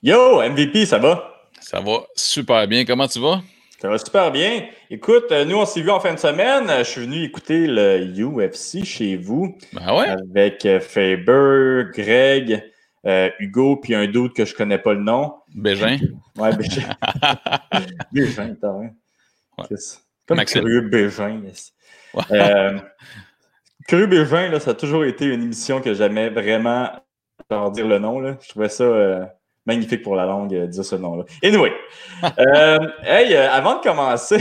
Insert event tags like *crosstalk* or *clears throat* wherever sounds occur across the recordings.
Yo, MVP, ça va? Ça va super bien. Comment tu vas? Ça va super bien. Écoute, euh, nous, on s'est vu en fin de semaine. Je suis venu écouter le UFC chez vous. Ben ouais. Avec euh, Faber, Greg, euh, Hugo, puis un doute que je connais pas le nom. Bégin. *laughs* Ouais, Bégin. *laughs* Bégin, t'as rien. Ouais. Comme. Curieux Bégin. Yes. Ouais. Curieux Bégin, là, ça a toujours été une émission que j'aimais vraiment dire le nom. Là. Je trouvais ça euh, magnifique pour la langue, euh, dire ce nom-là. Anyway, *laughs* euh, hey, euh, avant de commencer,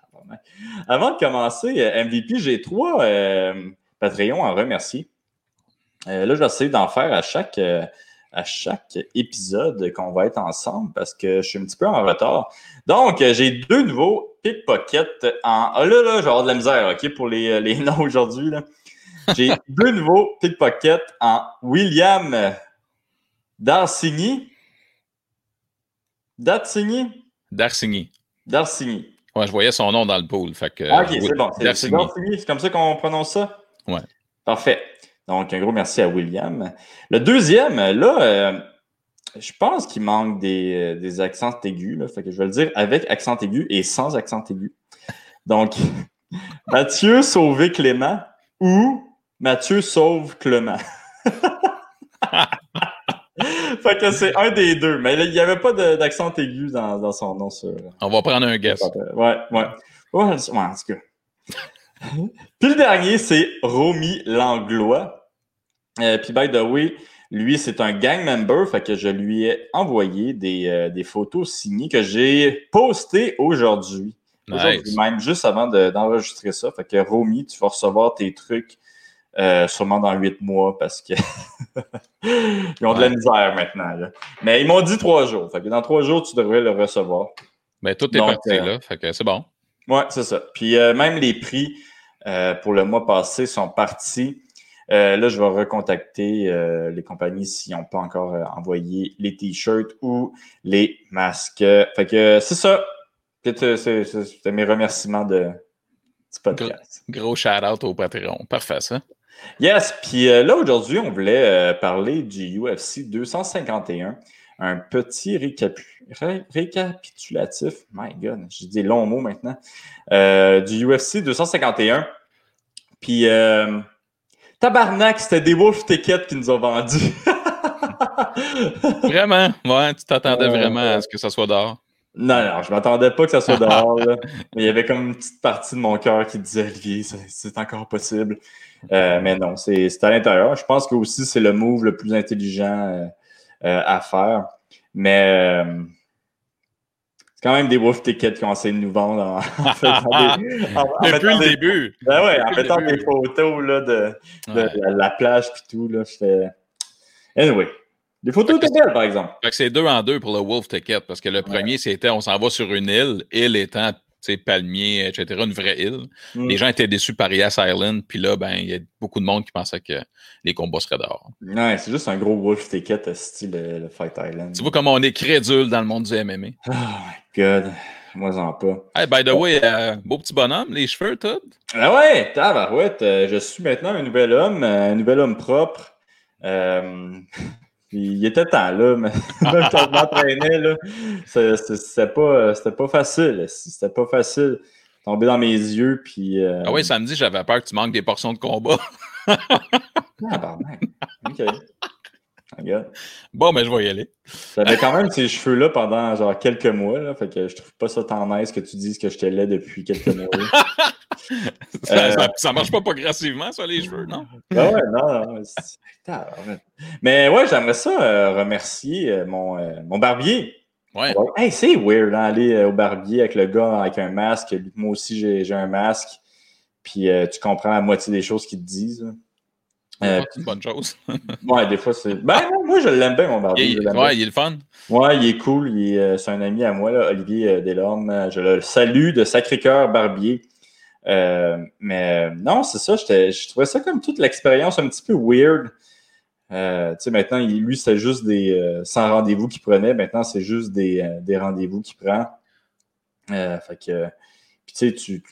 *laughs* avant de commencer, MVP, j'ai trois Patreons à remercier. là, je vais essayer d'en faire à chaque, à chaque épisode qu'on va être ensemble parce que je suis un petit peu en retard. Donc, j'ai deux nouveaux pickpockets en. Oh là, là, je vais avoir de la misère, OK, pour les, les *laughs* noms aujourd'hui. J'ai deux nouveaux pickpockets en William Darsigny. Darsigny? Darsigny. Darsigny. Ouais, je voyais son nom dans le pool. Fait que, ah, ok, c'est bon. C'est Darsigny. C'est comme ça qu'on prononce ça? Ouais. Parfait. Donc, un gros merci à William. Le deuxième, là, euh, je pense qu'il manque des, des, accents aigus. Là, fait que je vais le dire avec accent aigu et sans accent aigu. Donc, *laughs* Mathieu Sauvé Clément ou Mathieu sauve Clément. *laughs* *laughs* fait que c'est un des deux. Mais il n'y avait pas d'accent aigu dans, dans, son nom. Sur... On va prendre un guess. Ouais, ouais. Ouais, en tout cas. *laughs* Puis le dernier, c'est Romy Langlois. Euh, puis, by the way, lui, c'est un gang member. Fait que je lui ai envoyé des, euh, des photos signées que j'ai postées aujourd'hui. Nice. même, juste avant d'enregistrer ça. Fait que Romy, tu vas recevoir tes trucs euh, sûrement dans huit mois parce que *laughs* ils ont de la misère maintenant. Mais ils m'ont dit trois jours. Fait que dans trois jours, tu devrais le recevoir. Mais tout est parti euh, là. Fait que c'est bon. Ouais, c'est ça. Puis euh, même les prix pour le mois passé sont partis. là, je vais recontacter les compagnies s'ils n'ont pas encore envoyé les t-shirts ou les masques. Fait que c'est ça. C'est mes remerciements de, podcast. Gros, gros shout-out au Patreon. Parfait, ça. Yes, puis euh, là, aujourd'hui, on voulait euh, parler du UFC 251. Un petit récapitulatif, my God, j'ai des longs mots maintenant, euh, du UFC 251. Puis, tabarnak, c'était des Wolf Tickets qui nous ont vendus. *laughs* vraiment? Ouais, tu t'attendais vraiment à ce que ça soit dehors? Non, non, je m'attendais pas que ça soit *laughs* dehors. Mais il y avait comme une petite partie de mon cœur qui disait Olivier, c'est encore possible. Euh, mais non, c'est à l'intérieur. Je pense que aussi c'est le move le plus intelligent euh, euh, à faire. Mais c'est quand même des wolf tickets qui ont essayé de nous vendre en, *laughs* Depuis le début. Ben ouais, en mettant des photos là, de, la, plage et tout. Là, anyway. Des photos étaient belles, par exemple. c'est deux en deux pour le Wolf Ticket, parce que le premier, c'était on s'en va sur une île, île étant palmier, etc., une vraie île. Mm. Les gens étaient déçus par Yas Island, puis là, ben, il y a beaucoup de monde qui pensait que les combats seraient dehors. Ouais, c'est juste un gros wolf ticket style le, Fight Island. Tu vois comment on est crédule dans le monde du MMA. Oh my god. Moi, j'en pas. Hey, by the way, euh, beau petit bonhomme, les cheveux, tout? Ah ouais, tabarouette. Euh, je suis maintenant un nouvel homme, euh, un nouvel homme propre. Euh, il était temps, là, mais *laughs* même quand je m'entraînais, là, c'était pas, pas facile. C'était pas facile. Tomber dans mes yeux, puis... Euh... Ah oui, samedi, j'avais peur que tu manques des portions de combat. ah, pardon. OK. Bon, mais je vais y aller. J'avais quand même ces cheveux-là pendant genre quelques mois. Là, fait que je trouve pas ça tant nice que tu dises que je te laid depuis quelques mois. *laughs* Euh, ça, ça, marche pas progressivement, ça, les cheveux, non? Ah ouais, non, non. Mais ouais, j'aimerais ça euh, remercier euh, mon, mon barbier. Ouais. Hey, c'est weird d'aller hein, au barbier avec le gars avec un masque. Moi aussi, j'ai un masque. Puis tu comprends la moitié des choses qu'il te disent. Euh, c'est une bonne chose. *laughs* ouais, des fois, c'est. Ben, moi, je l'aime bien, mon barbier. Il, ouais, il est le fun. Ouais, il est cool. Euh, c'est un ami à moi, là, Olivier euh, Delorme. Je le salue de Sacré-Cœur Barbier. mais non, c'est ça. Je trouvais ça comme toute l'expérience un petit peu weird. tu sais, maintenant, lui, c'était juste des. sans rendez-vous qu'il prenait. Maintenant, c'est juste des, des rendez-vous qu'il prend. fait que. Puis, tu sais, tu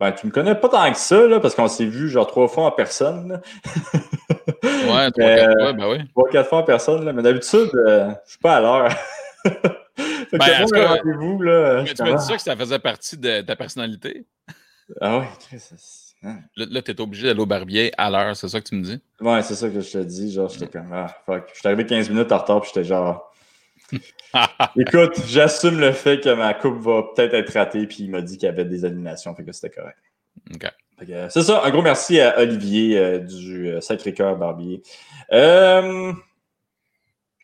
ben, tu me connais pas tant que ça, là, parce qu'on s'est vu genre trois fois en personne. Ouais, trois, *laughs* quatre fois, ben oui. Trois, quatre fois en personne, là. mais d'habitude, euh, je suis pas à l'heure. *laughs* fait Ben, que que- rendez-vous, là, Mais tu m'as dit ça que ça faisait partie de ta personnalité? Ah hein. Là, là tu es obligé d'aller au barbier à l'heure, c'est ça que tu me dis? Ouais, c'est ça que je te dis. Genre, j'étais comme, ah, fuck. Je suis arrivé 15 minutes en retard, puis j'étais genre, écoute, j'assume le fait que ma coupe va peut-être être ratée, puis il m'a dit qu'il y avait des animations, fait que c'était correct. Euh, C'est ça, un gros merci à Olivier euh, du euh, Sacré-Cœur Barbier. Euh...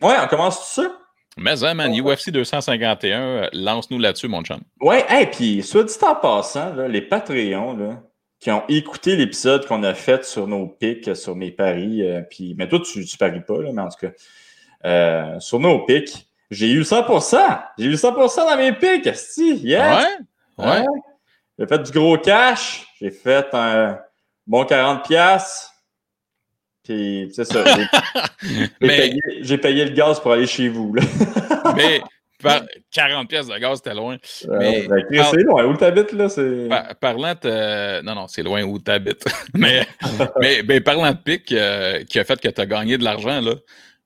Ouais, on commence tout ça? Mais, hein, man, UFC 251, euh, lance-nous là-dessus, mon chum. Ouais, et puis, soit dit en passant, là, les Patreons là, qui ont écouté l'épisode qu'on a fait sur nos pics, sur mes paris, puis, mais toi, tu, tu paries pas, là, mais en tout cas, sur nos pics, j'ai eu 100%! J'ai eu 100% dans mes pics, esti! Yes! Ouais? Ouais. J'ai fait du gros cash, j'ai fait un bon 40$, piastres, puis c'est ça. *laughs* J'ai Mais, payé, payé le gaz pour aller chez vous, là. *laughs* mais par- *laughs* 40 pièces de gaz, c'était loin. Mais- Ben, c'est loin. Où t'habites, là? C'est... Par- parlant de. Non, non, c'est loin où tu habites. mais, mais, mais parlant de pic euh, qui a fait que tu as gagné de l'argent, là.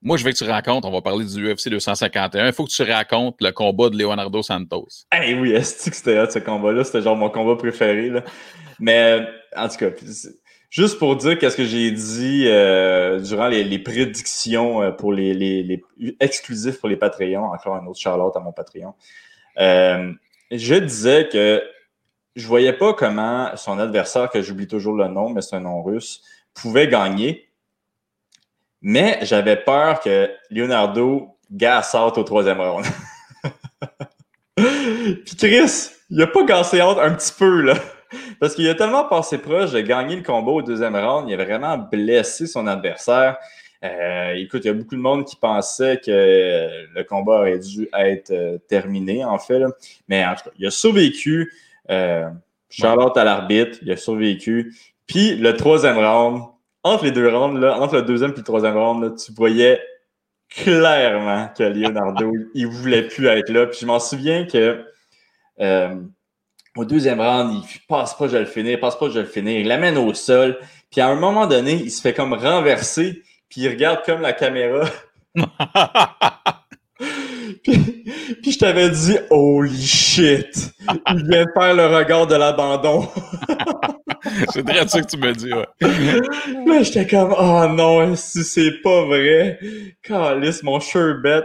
Moi, je veux que tu racontes, on va parler du UFC 251. Il faut que tu racontes le combat de Leonardo Santos. Hey oui, est-ce que c'était ce combat-là? C'était genre mon combat préféré. Mais euh, en tout cas, juste pour dire qu'est-ce que j'ai dit euh, durant les, prédictions euh, pour les, exclusifs pour les Patreons, encore un autre Charlotte à mon Patreon. Je disais que je voyais pas comment son adversaire, que j'oublie toujours le nom, mais c'est un nom russe, pouvait gagner. Mais j'avais peur que Leonardo gasse au troisième round. *laughs* Puis Chris, il a pas gassé out un petit peu, là. Parce qu'il a tellement passé proche de gagner le combat au deuxième round, il a vraiment blessé son adversaire. Euh, écoute, il y a beaucoup de monde qui pensait que le combat aurait dû être euh, terminé, en fait. Mais en tout cas, il a survécu. Euh, Charlotte à l'arbitre, il a survécu. Puis le troisième round, entre les deux rounds, là, entre le deuxième et le troisième round, là, tu voyais clairement que Leonardo, *laughs* il voulait plus être là. Puis je m'en souviens que euh, au deuxième round, il passe pas, je vais le finir, passe pas, je vais le finir. Il l'amène au sol. Puis à un moment donné, il se fait comme renverser. Puis il regarde comme la caméra. *laughs* puis, puis je t'avais dit, holy shit! Il vient de faire le regard de l'abandon. *laughs* *laughs* c'est très ça que tu me dis, ouais. *laughs* Là, j'étais comme, oh non, si c'est pas vrai. Calice, mon sure bet.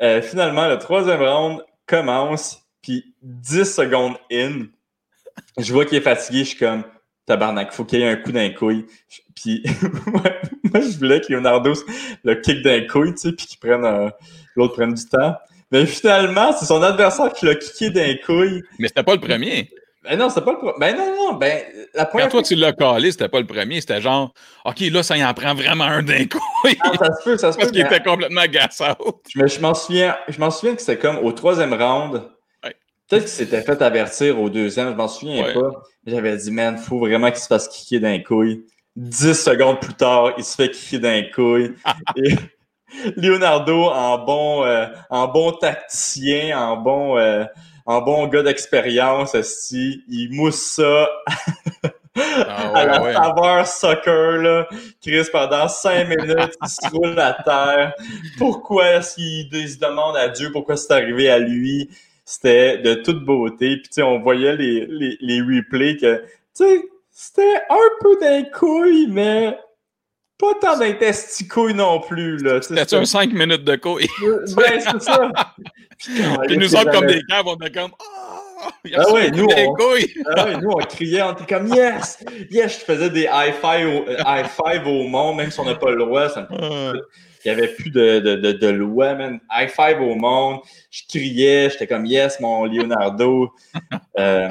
Euh, finalement, le troisième round commence, puis 10 secondes in, je vois qu'il est fatigué, je suis comme, tabarnak, faut qu'il y ait un coup d'un couille. Puis, *laughs* moi, je voulais que Leonardo le kick d'un couille, tu sais, puis qu'il prenne un- l'autre prenne du temps. Mais finalement, c'est son adversaire qui l'a kické d'un couille. Mais c'était pas le premier. Ben non, c'est pas le pro- Ben non, non, ben, la Quand première toi, tu l'as calé, c'était pas le premier. C'était genre, OK, là, ça y en prend vraiment un d'un coup. Ah, ça se peut, ça se peut. Parce qu'il mais- était complètement agaçant. Je me- je m'en souviens, je m'en souviens que c'était comme au troisième round. Ouais. Peut-être qu'il s'était fait avertir au deuxième, je m'en souviens Ouais. pas. J'avais dit, man, faut vraiment qu'il se fasse kicker d'un couille. Dix secondes plus tard, il se fait kicker d'un couille. *laughs* Et Leonardo, en bon, euh, en bon tacticien, en bon, euh, en bon gars d'expérience, esti, il mousse ça Ah, *laughs* à la ouais, saveur soccer, là. Chris, pendant cinq minutes, il se roule à terre. Pourquoi est-ce qu'il il se demande à Dieu pourquoi c'est arrivé à lui? C'était de toute beauté. Puis, tu sais, on voyait les, les, les replays que, tu sais, c'était un peu d'un couille, mais pas tant d'un testicouille non plus, là. C'était un 5 minutes de couille. *laughs* Ben, c'est ça. Puis, nous autres, comme des caves, on était comme, ah, il a Ah reçu ouais, nous, des on- couilles. *laughs* Ah ouais, nous, on criait, on était comme yes! Yes! Je faisais des high five au, euh, high five au monde, même si on n'a pas le droit. ça me- Ah. Il n'y avait plus de, de, de, de loi, man. High five au monde. Je criais, j'étais comme yes, mon Leonardo. *laughs* Euh,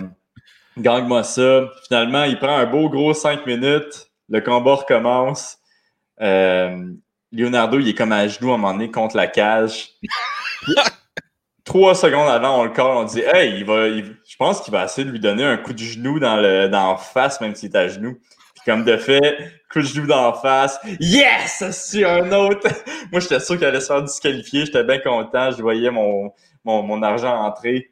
Gagne-moi ça. Finalement, il prend un beau gros 5 minutes. Le combat recommence. Euh, Leonardo, il est comme à genoux à un moment donné contre la cage. *laughs* Trois secondes avant, on le colle, on dit Hey, il va, je pense qu'il va essayer de lui donner un coup de genou dans le dans face, même s'il est à genoux. Puis comme de fait, coup de genou dans face. Yes! C'est un autre! *laughs* Moi, j'étais sûr qu'il allait se faire disqualifier. J'étais bien content. Je voyais mon, mon, mon argent entrer.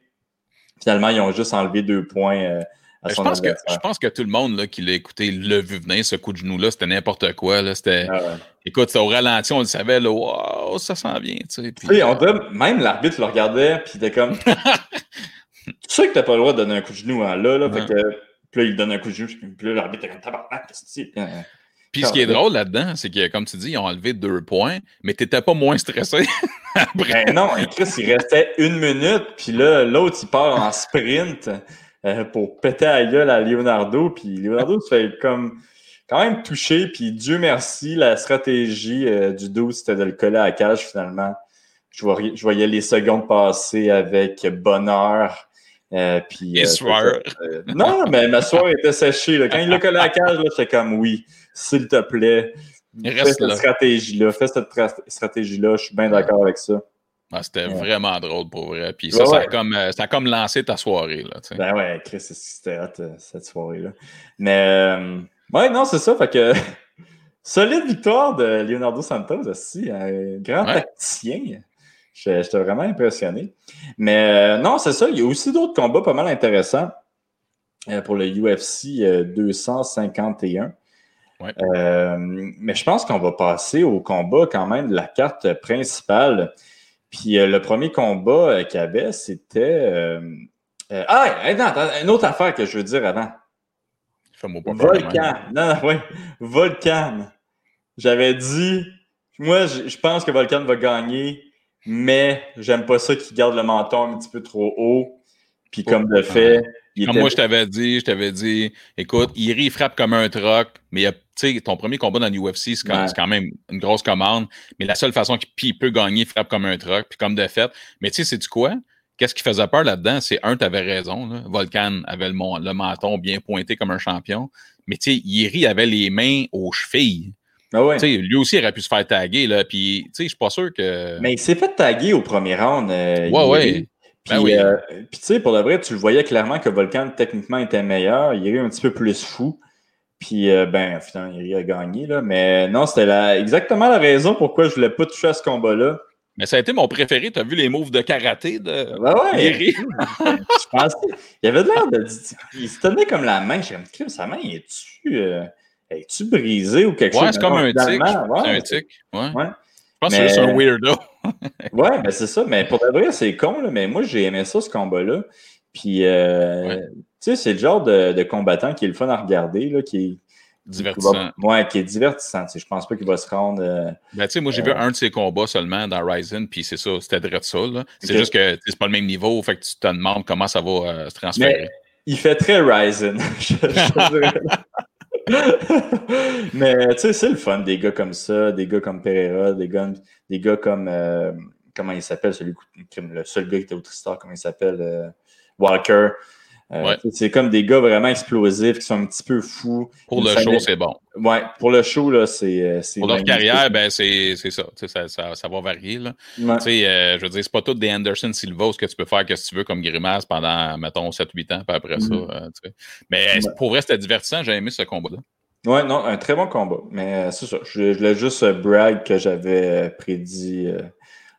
Finalement, ils ont juste enlevé deux points euh, je, pense que, je pense que tout le monde là, qui l'a écouté l'a vu venir, ce coup de genou-là. C'était n'importe quoi. C'était, ah Écoute, c'était au ralenti, on le savait, là, wow, ça s'en vient. Tu sais, on même l'arbitre le regardait, puis il était comme. *laughs* tu sais que t'as pas le droit de donner un coup de genou hein, là, là. Fait que, puis là, il donne un coup de genou, puis là, l'arbitre était comme tabarnak, qu'est-ce que c'est? Puis ce qui est drôle là-dedans, c'est que, comme tu dis, ils ont enlevé deux points, mais tu n'étais pas moins stressé. *laughs* Après. Ben non, Chris, il restait une minute, puis là, l'autre, il part en sprint euh, pour péter la gueule à Leonardo, puis Leonardo se fait comme quand même toucher, puis Dieu merci, la stratégie euh, du 12, c'était de le coller à la cage finalement. Je voyais, je voyais les secondes passer avec bonheur. Euh, puis, euh, non, mais ma soirée était séchée. Quand il l'a collé à la cage, j'étais comme oui s'il te plaît, fais cette stratégie-là, fais cette stratégie-là, je suis bien d'accord avec ça. Ah, c'était vraiment drôle pour vrai. Puis ça, ça, a comme, euh, ça, a comme, lancé ta soirée. Là, ben ouais, Chris, c'était hot euh, cette soirée-là. Mais euh, ouais, non, c'est ça. Fait que *laughs* solide victoire de Leonardo Santos aussi, un grand tacticien. J'étais vraiment impressionné. Mais non, c'est ça. Il y a aussi d'autres combats pas mal intéressants pour le UFC 251. Euh, mais je pense qu'on va passer au combat quand même de la carte principale. Puis euh, le premier combat euh, qu'il y avait, c'était. ah, attends, une autre affaire que je veux dire avant. Volcan. Non, non, oui. Volcan. J'avais dit, moi, je, pense que Volcan va gagner, mais j'aime pas ça qu'il garde le menton un petit peu trop haut. Puis comme de fait, comme moi, je t'avais dit, je t'avais dit, écoute, Iri frappe comme un troc, mais ton premier combat dans l'UFC, c'est quand, même une grosse commande. Mais la seule façon qu'il peut gagner, il frappe comme un troc, puis comme de fait. Mais tu sais, c'est du quoi? Qu'est-ce qui faisait peur là-dedans? C'est un, tu avais raison. Volcan avait le, le, menton bien pointé comme un champion. Mais tu sais, Iri avait les mains aux chevilles. Ah ouais. Lui aussi, il aurait pu se faire taguer. Là, puis, je suis pas sûr que. Mais il s'est fait taguer au premier round. Euh, ouais, ouais. Ben euh, puis, tu sais, pour le vrai, tu le voyais clairement que Volcan, techniquement, était meilleur. Il est un petit peu plus fou. Puis, euh, ben, finalement, il a gagné, là. Mais non, c'était exactement la raison pourquoi je voulais pas toucher à ce combat-là. Mais ça a été mon préféré. Tu as vu les moves de karaté de ben ouais, *laughs* je pensais. Il avait l'air de. Il se tenait comme la main. J'ai dit, sa main, est-tu euh, est brisée ou quelque chose? Ouais, c'est comme un tic. c'est un tic. Ouais. ouais. Je pense que c'est un weirdo. Ouais, ben c'est ça. Mais pour de vrai, c'est con, là, mais moi, j'ai aimé ça, ce combat-là. Puis, euh, tu sais, c'est le genre de, combattant qui est le fun à regarder, là, qui est. Divertissant. ouais, qui est divertissant. Je pense pas qu'il va se rendre. Euh, ben, tu sais, moi, j'ai vu euh, un de ses combats seulement dans Ryzen, puis c'est ça, c'était direct ça. C'est juste que c'est pas le même niveau, fait que tu te demandes comment ça va se transférer. il fait très Ryzen. *laughs* *laughs* *laughs* Mais tu sais, c'est le fun des gars comme ça, des gars comme Pereira, des gars, des gars comme. Euh, comment il s'appelle, celui le seul gars qui était au Tristar, comment il s'appelle euh, Walker. Euh, c'est comme des gars vraiment explosifs qui sont un petit peu fous. Pour le show, c'est bon. Ouais, pour le show, là, c'est. Pour leur carrière, ben, c'est ça. Ça, ça. ça, va varier. Là. je veux dire, c'est pas tout des Anderson Silva ce que tu peux faire que tu veux comme grimace pendant, mettons, 7-8 ans, puis après ça. Mm-hmm. Mais pour vrai, c'était divertissant. J'ai aimé ce combat-là. Ouais, non, un très bon combat. Mais c'est ça. Je, je voulais juste brag que j'avais prédit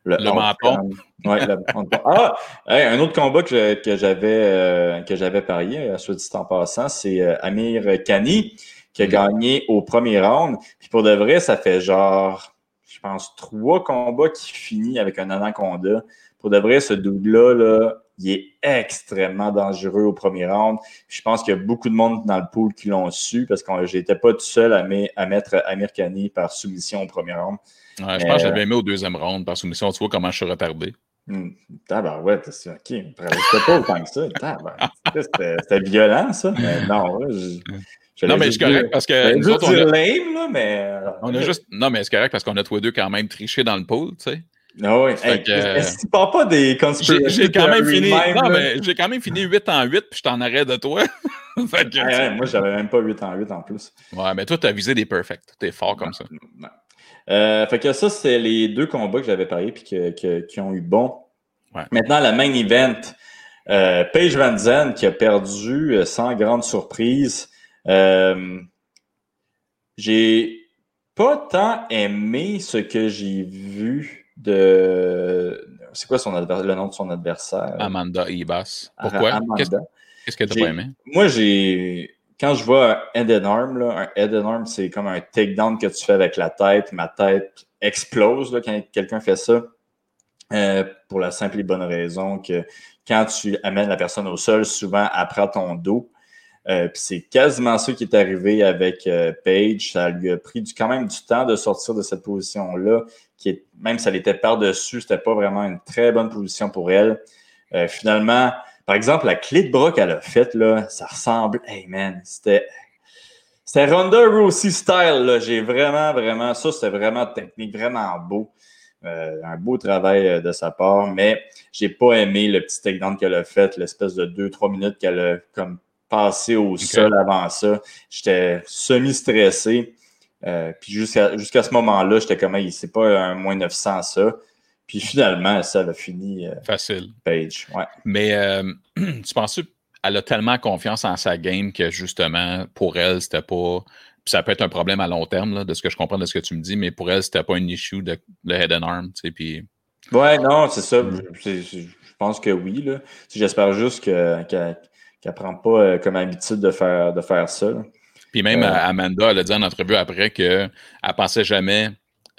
le, menton. *laughs* Ah, un autre combat que, que j'avais euh, que j'avais parié, ce dit en passant, c'est euh, Amir Kani qui a mm. gagné au premier round. Puis pour de vrai, ça fait genre, je pense, trois combats qui finit avec un anaconda. Pour de vrai, ce double-là, là, il est extrêmement dangereux au premier round. Je pense qu'il y a beaucoup de monde dans le pool qui l'ont su parce que j'étais pas tout seul à, à mettre Amir Kani par soumission au premier round. Ouais, je pense que j'avais aimé au deuxième round par soumission. Tu vois comment je suis retardé. Hmm. ouais, t'es OK. C'était pas autant que ça. C'était violent, ça. Mais non, je, non, mais c'est correct parce que. Nous autres, on a... lame, là, mais. Euh, on a juste. Non, mais c'est correct parce qu'on a tous les deux quand même triché dans le pool, tu sais. Ah oui. Est-ce que tu parles pas des conspirations? J'ai quand même fini. non, mais j'ai quand même fini 8 en 8, puis je t'en arrête de toi. *laughs* fait moi, j'avais même pas 8 en 8 en plus. Ouais, mais toi, tu as visé des perfects. T'es fort comme ça. Euh, fait que ça, c'est les deux combats que j'avais parié puis qui ont eu bon. Maintenant, la main event. Euh, Paige Van Zandt qui a perdu euh, sans grande surprise. Euh, j'ai pas tant aimé ce que j'ai vu de. C'est quoi son le nom de son adversaire? Amanda Ibas. Pourquoi? Qu'est-ce que tu pas aimé? Moi, j'ai. Quand je vois un head and arm, là, un head and arm, c'est comme un takedown que tu fais avec la tête. Ma tête explose là, quand quelqu'un fait ça. Euh, pour la simple et bonne raison que quand tu amènes la personne au sol, souvent après ton dos. Euh, c'est quasiment ça qui est arrivé avec euh, Paige. Ça lui a pris du, quand même du temps de sortir de cette position-là, qui est, même si elle était par-dessus, c'était pas vraiment une très bonne position pour elle. Euh, finalement, par exemple, la clé de bras qu'elle a faite, là, ça ressemble. Hey man, c'était. C'était Ronda Rousey style. J'ai vraiment, vraiment. Ça, c'était vraiment technique, vraiment beau. Euh, un beau travail euh, de sa part, mais j'ai pas aimé le petit takedown qu'elle a fait, l'espèce de 2-3 minutes qu'elle a comme passé au sol avant ça. J'étais semi-stressé. Euh, puis jusqu'à jusqu'à ce moment-là, j'étais comme, c'est pas un moins 900 ça. Puis finalement, ça a fini. Facile. Page, ouais. Mais *clears throat* tu penses qu'elle a tellement confiance en sa game que justement, pour elle, c'était pas ça peut être un problème à long terme, de ce que je comprends de ce que tu me dis, mais pour elle, c'était pas un issue de, head and arm, tu sais, puis... Ouais, non, c'est ça. Mm. Je, pense que oui, là. J'espère juste qu'elle ne prend pas euh, comme habitude de faire, de faire ça. Puis même euh, Amanda, elle a dit en entrevue après qu'elle pensait jamais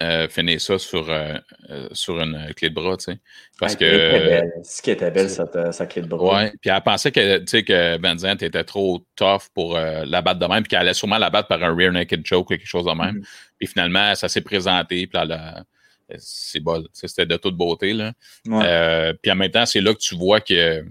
euh, finir ça sur, euh, euh, sur une clé de bras, tu sais. Parce que. Ce qui était belle, sa, clé de bras. Ouais. Puis elle pensait que, tu sais, que était trop tough pour la battre de même, puis qu'elle allait sûrement la battre par un rear naked choke ou quelque chose de même. Mm-hmm. Puis finalement, ça s'est présenté, puis c'est bol. C'était de toute beauté, là. puis en même temps, c'est là que tu vois que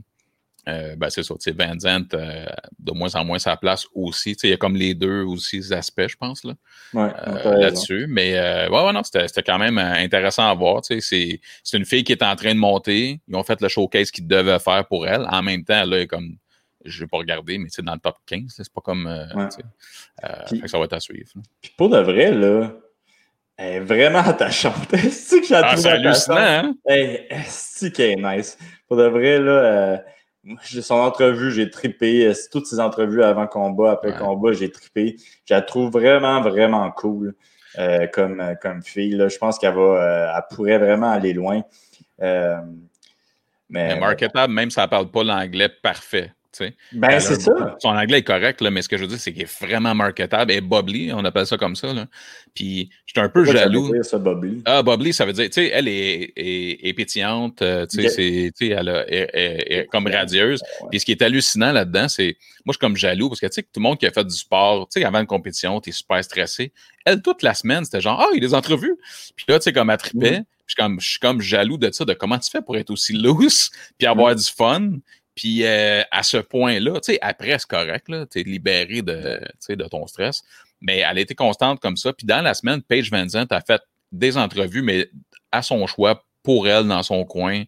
euh, ben c'est ça, Van Zandt, euh, de moins en moins sa place aussi. Il y a comme les deux aussi aspects, je pense, là, euh, là-dessus. Mais ouais, ouais, non, c'était quand même intéressant à voir. C'est une fille qui est en train de monter. Ils ont fait le showcase qu'ils devaient faire pour elle. En même temps, là, comme je vais pas regarder, mais c'est dans le top 15. C'est pas comme. ça va être à suivre. Puis pour de vrai, là, elle est vraiment attachante. *laughs* Est-ce que j'ai ah, C'est hallucinant, hein? Est-ce qu'elle est nice? Pour de vrai, là son entrevue, j'ai trippé. Toutes ses entrevues avant combat, après combat, j'ai trippé. Je la trouve vraiment, vraiment cool euh, comme, euh, comme fille. Je pense qu'elle va, euh, elle pourrait vraiment aller loin. mais, mais marketable, même ça ne parle pas l'anglais parfait. Ben, c'est ça. Son anglais est correct, là, mais ce que je veux dire, c'est qu'il est vraiment marketable et bubbly, on appelle ça comme ça. Là. Puis, j'étais un peu jaloux. Ça ça, bubbly? Ah, bubbly, ça veut dire, tu sais, elle est, est, pétillante, euh, tu sais, elle est, comme radieuse. Puis, ce qui est hallucinant là-dedans, c'est, moi, je suis comme jaloux parce que, tu sais, tout le monde qui a fait du sport, tu sais, avant une compétition, tu es super stressé. Elle, toute la semaine, c'était genre, ah, il y a des entrevues. Puis là, tu sais, comme elle tripait. Je suis, comme, je suis comme jaloux de ça, de comment tu fais pour être aussi loose, puis avoir du fun. Puis euh, à ce point-là, tu sais, après, c'est correct, tu es libéré de, de ton stress. Mais elle a été constante comme ça. Puis dans la semaine, Paige Van Zandt a fait des entrevues, mais à son choix, pour elle, dans son coin.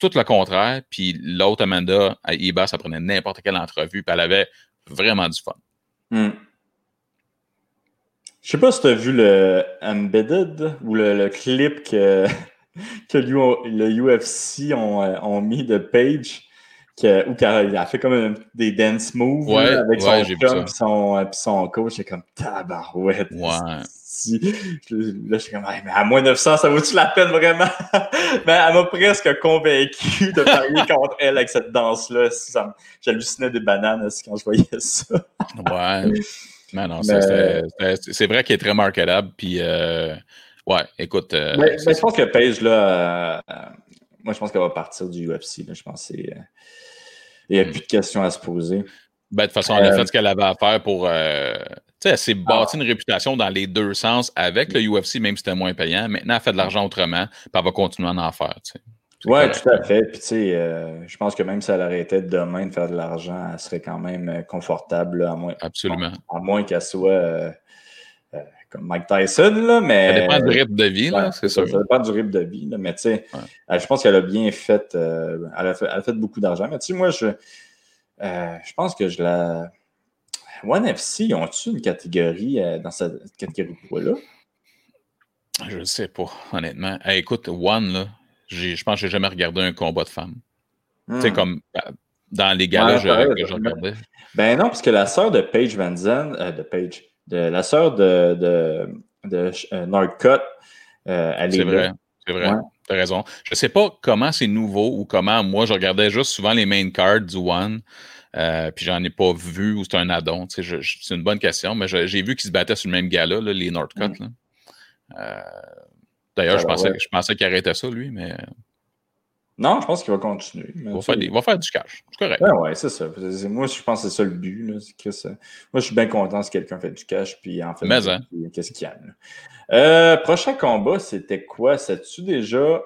Tout le contraire. Puis l'autre, Amanda, à Iba, ça prenait n'importe quelle entrevue. Puis elle avait vraiment du fun. Hmm. Je sais pas si tu as vu le Embedded ou le, clip que, *laughs* que le UFC ont, euh, ont mis de Qu'il a fait comme des dance moves avec son chum et son, son, coach. J'étais comme tabarouette. Ouais. Là, je suis comme, mais à moins 900, ça vaut-tu la peine vraiment? *laughs* mais elle m'a presque convaincu de parier *laughs* contre elle avec cette danse-là. J'hallucinais des bananes quand je voyais ça. ouais. Mais non, c'est vrai qu'il est très marketable. Puis, euh, ouais, écoute. Euh, mais, je pense que Paige, là, euh, moi, je pense qu'elle va partir du UFC. Là. Je pense que c'est. Il n'y a hmm. plus de questions à se poser. Ben, de toute façon, elle a fait ce qu'elle avait à faire pour. Euh, tu sais, elle s'est ah. bâtie une réputation dans les deux sens avec le UFC, même si c'était moins payant. Maintenant, elle fait de l'argent autrement, puis elle va continuer à en faire. Oui, tout à fait. Puis, tu sais, euh, je pense que même si elle arrêtait demain de faire de l'argent, elle serait quand même euh, confortable, à moins, Absolument. À, moins qu'elle soit comme Mike Tyson, là, mais... Ça dépend du rythme de vie, là, c'est ça. Ça dépend du rythme de vie, là, mais tu sais, je pense qu'elle a bien fait, elle, a fait elle, a fait, beaucoup d'argent. Mais tu sais, moi, je, euh, je pense que je la... One FC, ont-ils une catégorie euh, dans cette catégorie poids-là? Je ne sais pas, honnêtement. écoute, One, là, je pense que j'ai jamais regardé un combat de femmes. Tu sais, hmm. comme euh, dans les galas que je regardais. Ben non, parce que la sœur de Paige Van Zandt, de Paige, de la sœur de, de, de Northcutt, elle est, est vrai, C'est vrai. T'as raison. Je sais pas comment c'est nouveau ou comment moi je regardais juste souvent les main cards du One. Euh, puis j'en ai pas vu ou c'est un addon. C'est une bonne question, mais j'ai vu qu'ils se battaient sur le même gars-là, les Northcutt. Mm. Euh, d'ailleurs, je pensais, je pensais qu'il arrêtait ça, lui, mais. Non, je pense qu'il va continuer. Il va, faire du cash. C'est correct. Ouais, ouais, c'est ça. Moi, je pense que c'est ça le but. Là. moi, je suis bien content si quelqu'un fait du cash. Puis en fait, hein. qu'est-ce qu'il y a? Euh, prochain combat, c'était quoi? Sais-tu déjà.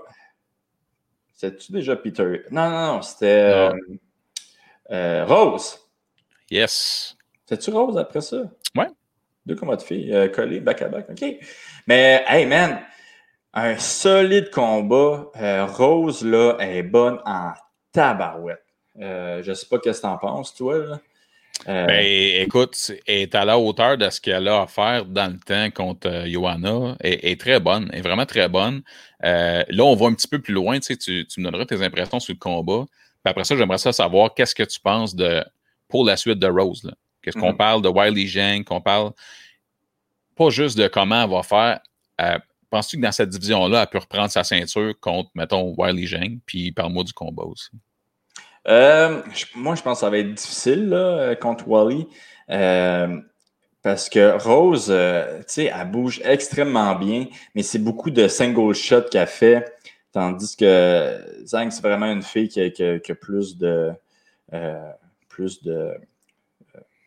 Sais-tu déjà Peter? Non, non, non. C'était euh, euh, Rose. Yes. Sais-tu Rose après ça? Ouais. Deux combats de filles collés back à back. OK. Mais, hey, man un solide combat. Euh, Rose, là, est bonne en tabarouette. Euh, je ne sais pas qu'est-ce que tu en penses, toi. Là. Euh, ben, écoute, elle est à la hauteur de ce qu'elle a à faire dans le temps contre Johanna. Elle est très bonne, elle est vraiment très bonne. là, on va un petit peu plus loin. Tu, sais, tu, me donneras tes impressions sur le combat. Puis après ça, j'aimerais ça savoir qu'est-ce que tu penses de pour la suite de Rose. Qu'est-ce qu'on mhm. parle de Wiley Zhang, qu'on parle pas juste de comment elle va faire Penses-tu que dans cette division-là, elle peut reprendre sa ceinture contre, mettons, Wiley Zhang? Puis parle-moi du combat aussi? Euh, moi, je pense que ça va être difficile là, contre Wally. Euh, parce que Rose, euh, tu sais, elle bouge extrêmement bien, mais c'est beaucoup de single shot qu'elle fait. Tandis que Zhang, c'est vraiment une fille qui a, plus de. plus de.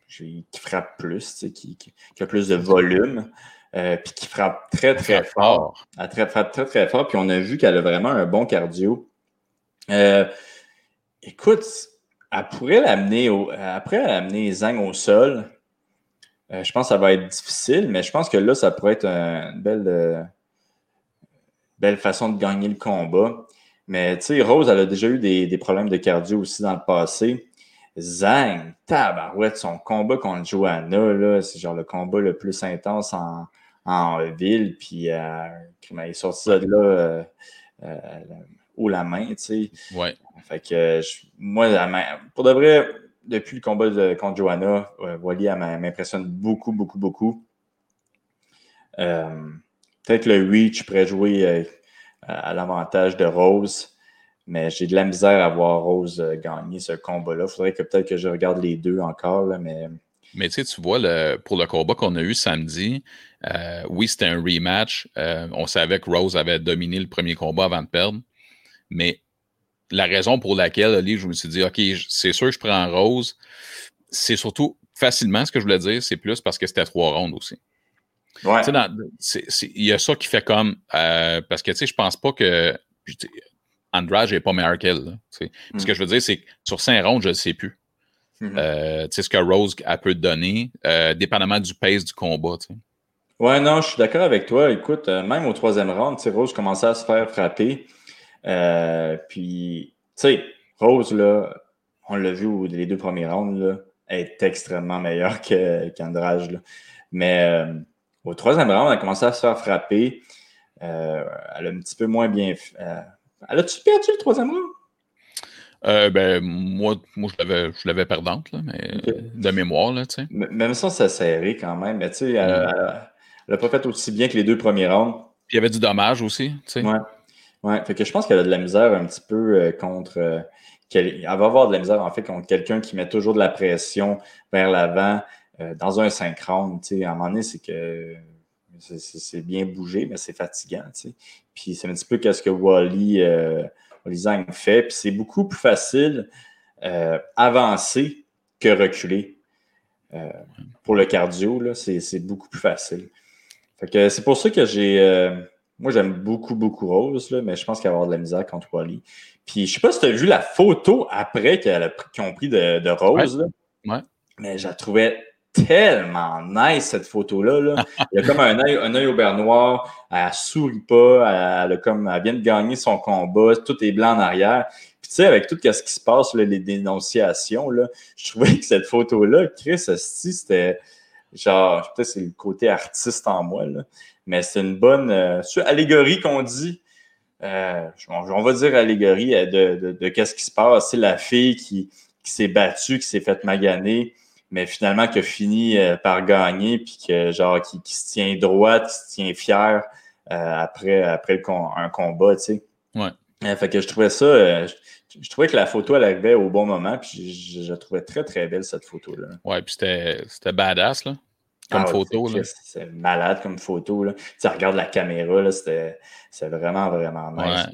qui frappe plus, qui, qui, a plus de volume. Euh, puis qui frappe très, très, fort. Elle frappe très, très fort. Puis on a vu qu'elle a vraiment un bon cardio. Euh, écoute, elle pourrait l'amener au. Après amener Zhang au sol, euh, je pense que ça va être difficile, mais je pense que là, ça pourrait être une belle, belle façon de gagner le combat. Mais tu sais, Rose, elle a déjà eu des, des, problèmes de cardio aussi dans le passé. Zhang, tabarouette, son combat contre Joanna, c'est genre le combat le plus intense en, en ville, puis euh, il est sorti de là euh, euh, haut la main, tu sais. Ouais. Fait que moi, pour de vrai, depuis le combat de, contre Johanna, Wally m'impressionne beaucoup, beaucoup, beaucoup. Peut-être le reach pourrait jouer à l'avantage de Rose, mais j'ai de la misère à voir Rose gagner ce combat-là. Il faudrait que peut-être que je regarde les deux encore, là, mais mais tu sais, tu vois, le, pour le combat qu'on a eu samedi, euh, oui, c'était un rematch. Euh, on savait que Rose avait dominé le premier combat avant de perdre. Mais la raison pour laquelle, Ali, je me suis dit, OK, c'est sûr que je prends Rose, c'est surtout facilement ce que je voulais dire, c'est plus parce que c'était trois rondes aussi. Ouais. Il y a ça qui fait comme. Euh, parce que, tu sais, je pense pas que. Andrade n'est pas meilleur qu'elle. Ce mm. que je veux dire, c'est que sur cinq rondes, je ne sais plus. Mm-hmm. Euh, tu sais, ce que Rose a peut donner, euh, dépendamment du pace du combat. Ouais, non, je suis d'accord avec toi. Écoute, euh, même au troisième round, Rose commençait à se faire frapper. puis, tu sais, Rose, là, on l'a vu les deux premiers rounds, là, est extrêmement meilleure qu'Andrage. Mais au troisième round, elle a commencé à se faire frapper. elle a un petit peu moins bien. elle a-tu perdu le troisième round? Euh, ben, moi, moi je l'avais perdante, là, mais de mémoire. Là, Même ça, ça serré quand même. Mais tu sais, elle n'a pas fait aussi bien que les deux premiers rounds. Puis il y avait du dommage aussi. Tu sais. Ouais. ouais. Fait que je pense qu'elle a de la misère un petit peu euh, contre. Euh, elle, va avoir de la misère en fait contre quelqu'un qui met toujours de la pression vers l'avant dans un 5 rounds. Tu sais, à un moment donné, c'est que c'est bien bougé, mais c'est fatigant. Tu sais. Puis c'est un petit peu qu'est-ce que Wally Zhang fait. Puis c'est beaucoup plus facile euh, avancer que reculer. Euh, pour le cardio, c'est beaucoup plus facile. c'est pour ça que j'ai. Euh, moi, j'aime beaucoup, beaucoup Rose, là, mais je pense qu'il va avoir de la misère contre Wally. Puis je sais pas si tu as vu la photo après qu'ils ont pris de, Rose. Mais je la trouvais tellement nice cette photo-là. *laughs* Il y a comme un œil, un œil au beurre noir, elle sourit pas, elle, comme, elle vient de gagner son combat, tout est blanc en arrière. Puis tu sais, avec tout ce qui se passe, les dénonciations, là, je trouvais que cette photo-là, Chris, c'était genre, peut-être c'est le côté artiste en moi, là, mais c'est une bonne euh, allégorie qu'on dit. Euh, on, va dire allégorie euh, de, de, qu'est-ce qui se passe. C'est la fille qui, qui s'est battue, qui s'est faite maganer, mais finalement qui a fini euh, par gagner, puis que genre qui, se tient droit, qui se tient fier euh, après, après un combat, tu sais. Ouais. Euh, fait que je trouvais ça, je je trouvais que la photo, elle arrivait au bon moment, puis je, trouvais très, très belle, cette photo-là. Ouais, puis c'était badass, là, comme Ah photo. c'est- malade comme photo. Là. Tu sais, regarde la caméra, là, c'était c'est vraiment, vraiment nice.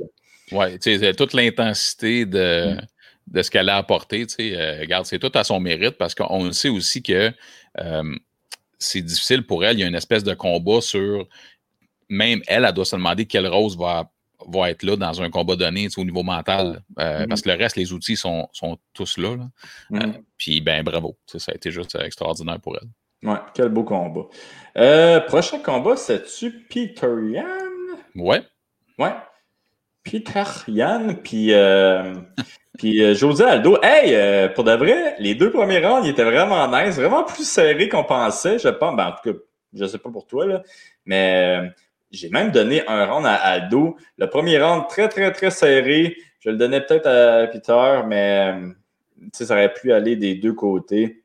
Ouais. Ouais, tu sais, toute l'intensité de, Mm. De ce qu'elle a apporté, tu sais, euh, regarde, c'est tout à son mérite parce qu'on le sait aussi que euh, c'est difficile pour elle. Il y a une espèce de combat sur. Même elle, elle doit se demander quelle rose va, va être là dans un combat donné tu sais, au niveau mental. Euh, Mhm. Parce que le reste, les outils sont, sont tous là. là. Mhm. Euh, Puis, ben, bravo. Tu sais, Ça a été juste extraordinaire pour elle. Ouais, quel beau combat. Prochain combat, c'est-tu Peter Yan? Ouais. Ouais. Peter Yan, puis, euh, puis euh, José Aldo. Hey, euh, pour de vrai, les deux premiers rounds, ils étaient vraiment nice, vraiment plus serrés qu'on pensait, je pense. Ben, en tout cas, je sais pas pour toi, là, mais euh, j'ai même donné un round à Aldo. Le premier round, très, très, très serré. Je le donnais peut-être à Peter, mais euh, ça aurait pu aller des deux côtés.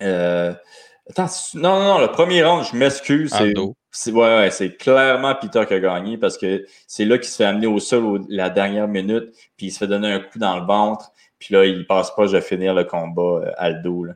Attends, non, non, non, le premier round, je m'excuse. Aldo. C'est ouais, ouais, c'est clairement Peter qui a gagné parce que c'est là qu'il se fait amener au sol au- la dernière minute, puis il se fait donner un coup dans le ventre, puis là, il passe pas, je vais finir le combat, euh, Aldo. Là.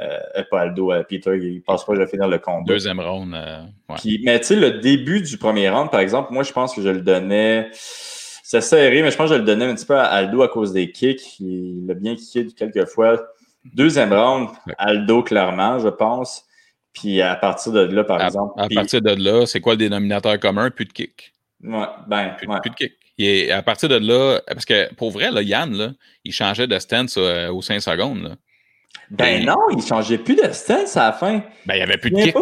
Euh, euh, pas Aldo, euh, Peter, il passe pas, je vais finir le combat. Deuxième round. euh, ouais. Puis, mais tu sais, le début du premier round, par exemple, moi, je pense que je le donnais. C'est serré, mais je pense que je le donnais un petit peu à Aldo à cause des kicks. Il a bien kické quelques fois. Deuxième round. Aldo, clairement, je pense. Puis à partir de là, par À, exemple. à puis- partir de là, c'est quoi le dénominateur commun? Plus de kick. Ouais, ben, Plus, ouais. plus de kick. Et à partir de là, parce que pour vrai, là, Yann, là, il changeait de stance euh, aux 5 secondes. Là. Ben non, il changeait plus de stance à la fin. Ben, il n'y avait plus de kick. pas?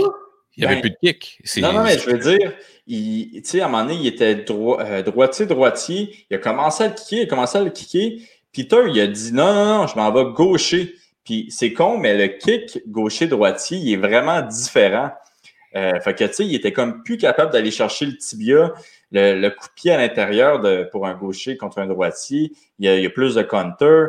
Il n'y avait Ben, plus de kick. Non, non, mais je veux dire, tu sais, à un moment donné, il était euh, droitier, droitier. Il a commencé à le kicker, il a commencé à le kicker. Peter, il a dit non, non, non, je m'en vais gaucher. Puis c'est con, mais le kick gaucher-droitier, il est vraiment différent. Euh, fait que, tu sais, il était comme plus capable d'aller chercher le tibia, le, le coup de pied à l'intérieur pour un gaucher contre un droitier. Il y a, il y a plus de counter.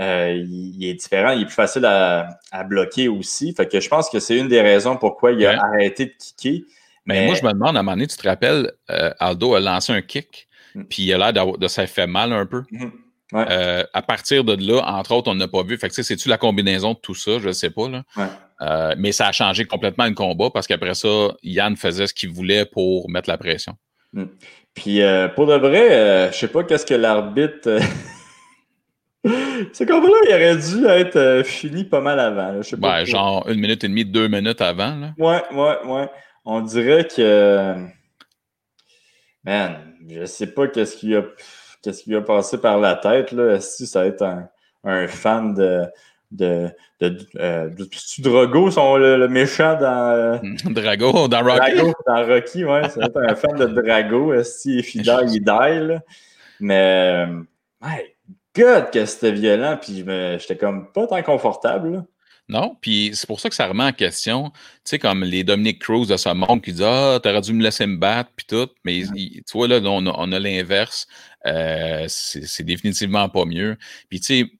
Euh, il, il est différent, il est plus facile à, à bloquer aussi. Fait que je pense que c'est une des raisons pourquoi il a Ouais. arrêté de kicker. Mais Mais- moi, je me demande, à un moment donné, tu te rappelles, euh, Aldo a lancé un kick, Mm. puis il a l'air de s'être fait mal un peu. Mhm. Ouais. Euh, à partir de là, entre autres, on n'a pas vu. Fait que, tu sais, c'est-tu la combinaison de tout ça? Je ne sais pas. Là. Ouais. Euh, mais ça a changé complètement le combat parce qu'après ça, Yann faisait ce qu'il voulait pour mettre la pression. Puis euh, pour de vrai, je sais pas qu'est-ce que l'arbitre. *laughs* Ce combat-là, il aurait dû être fini pas mal avant. là. Je sais pas Ben, genre une minute et demie, deux minutes avant. Là. Ouais, ouais, ouais. On dirait que. Man, je sais pas qu'est-ce qui a qu'est-ce qui a passé par la tête. Là? Si ça va être un, un fan de. de, de, euh, de- Drago, son, le, le méchant dans. euh, *laughs* Drago dans Rocky. Drago dans Rocky, ouais. Ça va être un fan de Drago. Si il die, il die. Mais, euh, my God, que c'était violent. Puis j'étais comme pas tant confortable. là. Non, puis c'est pour ça que ça remet en question, tu sais, comme les Dominic Cruz de ce monde qui disent Ah, t'aurais dû me laisser me battre, puis tout. Mais il- tu vois, là, on a, on a l'inverse. Euh, c'est définitivement pas mieux. Puis, tu sais,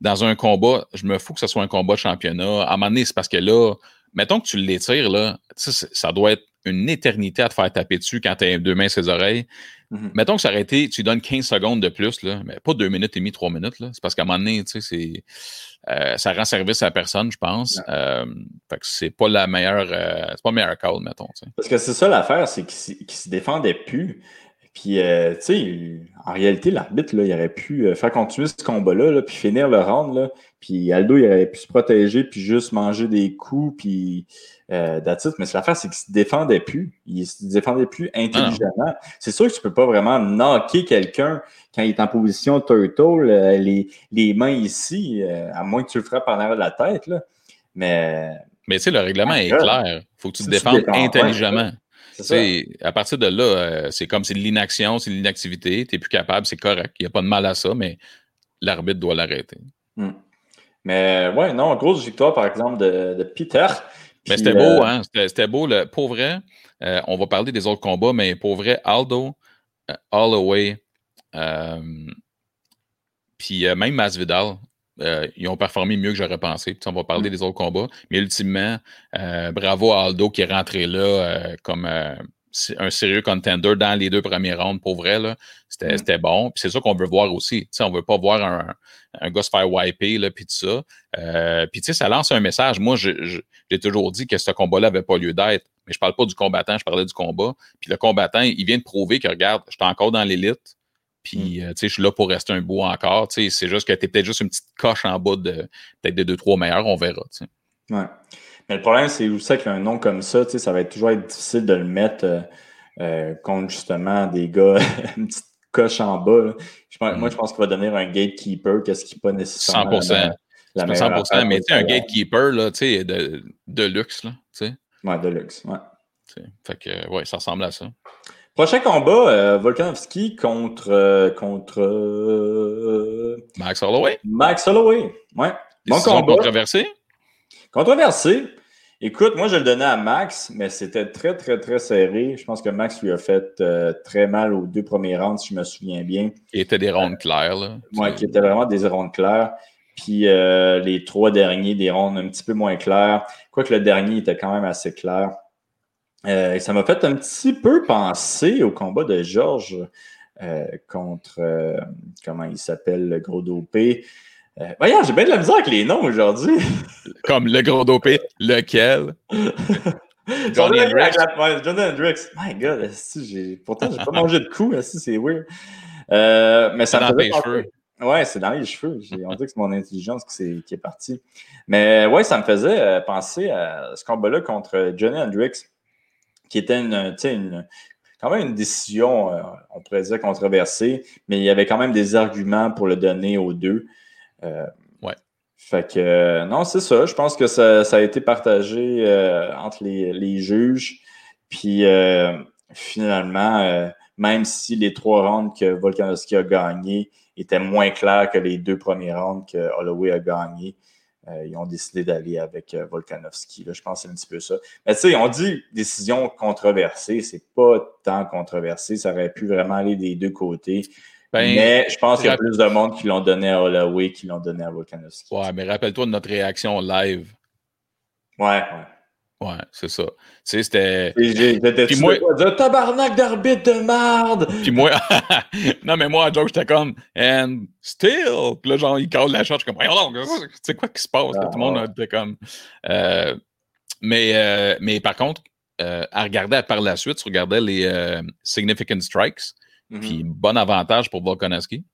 dans un combat, je me fous que ce soit un combat de championnat. À un moment donné, c'est parce que là, mettons que tu l'étires, là, tu ça doit être une éternité à te faire taper dessus quand t'as deux mains ses oreilles. Mhm. Mettons que ça aurait été, tu donnes 15 secondes de plus, là, mais pas deux minutes et demie, trois minutes. là. C'est parce qu'à un moment donné, tu sais, euh, ça rend service à personne, je pense. Euh, fait que c'est pas la meilleure, euh, c'est pas le meilleur call, mettons. tu sais. Parce que c'est ça l'affaire, c'est qu'il s- qu'il se défendait plus. Puis, tu sais, en réalité, l'arbitre, il aurait pu faire continuer ce combat-là, là, puis finir le round. Là, puis Aldo, il aurait pu se protéger, puis juste manger des coups, puis euh, it. Mais c'est l'affaire, c'est qu'il se défendait plus. Il se défendait plus intelligemment. C'est sûr que tu peux pas vraiment knocker quelqu'un quand il est en position turtle, euh, les, les mains ici, euh, à moins que tu le frappes en arrière de la tête. Là. Mais Mais tu sais, le règlement est Ouais. clair. Faut que tu te défendes défends, ouais, intelligemment. c'est à partir de là, euh, c'est comme c'est de l'inaction, c'est de l'inactivité, tu n'es plus capable, c'est correct. Il n'y a pas de mal à ça, mais l'arbitre doit l'arrêter. Hmm. Mais ouais, non, grosse victoire, par exemple, de, de Peter. Mais c'était euh, beau, hein? C'était beau. Le, pour vrai, euh, on va parler des autres combats, mais pour vrai, Aldo, euh, Holloway, euh, puis euh, même Masvidal, euh, ils ont performé mieux que j'aurais pensé. Puis on va parler Mm. des autres combats. Mais ultimement, euh, bravo à Aldo qui est rentré là euh, comme euh, un sérieux contender dans les deux premiers rounds, pour vrai. Là. C'était, mm. c'était bon. Puis c'est ça qu'on veut voir aussi. on veut pas voir un, un gars se faire wiper, là, puis tout ça. Euh, puis tu sais, ça lance un message. Moi, j'ai toujours dit que ce combat-là avait pas lieu d'être. Mais je parle pas du combattant, je parlais du combat. Puis le combattant, il vient de prouver que, regarde, je suis encore dans l'élite. Puis, mm. euh, tu sais, je suis là pour rester un bout encore. Tu sais, c'est juste que tu es peut-être juste une petite coche en bas de peut-être des deux, trois meilleurs, on verra. Tu sais. Ouais. Mais le problème, c'est aussi qu'un nom comme ça, tu sais, ça va être toujours être difficile de le mettre euh, euh, contre justement des gars, *laughs* une petite coche en bas. Moi, mm. je pense qu'il va devenir un gatekeeper, qu'est-ce qui n'est pas nécessairement 100%. La, 100%, mais tu sais, un gatekeeper, là, tu sais, de, de luxe, là, tu sais. Ouais, de luxe, ouais. Fait que, ouais, ça ressemble à ça. Prochain combat, euh, Volkanovski contre, euh, contre euh, Max Holloway? Max Holloway, ouais. Bon combat. Controversé. Controversé. Écoute, moi je le donnais à Max, mais c'était très, très, très serré. Je pense que Max lui a fait très mal aux deux premiers rounds, si je me souviens bien. Il était des rondes claires, là. Ouais, qui étaient vraiment des rondes claires. Puis les trois derniers, des rondes un petit peu moins claires. Quoique le dernier était quand même assez clair. Euh, ça m'a fait un petit peu penser au combat de Georges euh, contre, euh, comment il s'appelle, le gros dopé. Voyons, j'ai bien de la misère avec les noms aujourd'hui. *laughs* Comme le gros dopé, lequel? *laughs* Johnny Hendricks. Johnny Hendricks. My God, pourtant, j'ai pas mangé de coups, c'est weird. mais ça dans les cheveux. Ouais, c'est dans les cheveux. On dit que c'est mon intelligence qui est, qui est partie. Mais ouais, ça me faisait penser à ce combat-là contre Johnny Hendricks qui était une, quand même une décision, euh, on pourrait dire controversée, mais il y avait quand même des arguments pour le donner aux deux. Euh, ouais. Fait que, euh, non, c'est ça. Je pense que ça, a été partagé entre les, juges. Puis, finalement, même si les trois rounds que Volkanovski a gagné étaient moins clairs que les deux premiers rounds que Holloway a gagné, euh, ils ont décidé d'aller avec euh, Volkanovski. je pense que c'est un petit peu ça. Mais tu sais, on dit décision controversée. C'est pas tant controversé. Ça aurait pu vraiment aller des deux côtés. Ben, mais je pense qu'il y a plus de monde qui l'ont donné à Holloway qui l'ont donné à Volkanovski. Ouais, mais rappelle-toi de notre réaction live. Ouais, ouais. Ouais, c'est ça. Tu sais, c'était. Puis moi. Tabarnak d'arbitre de merde! Puis moi. *laughs* non, mais moi, Joe, j'étais comme. And still. Puis là, genre, il colle la charge. Je suis comme. Tu sais quoi qui se passe? Tout le monde ah, était comme. Euh, mais, euh, mais par contre, euh, à regarder par la suite, tu regardais les significant strikes. Mm-hmm. Puis bon avantage pour Volkanovski.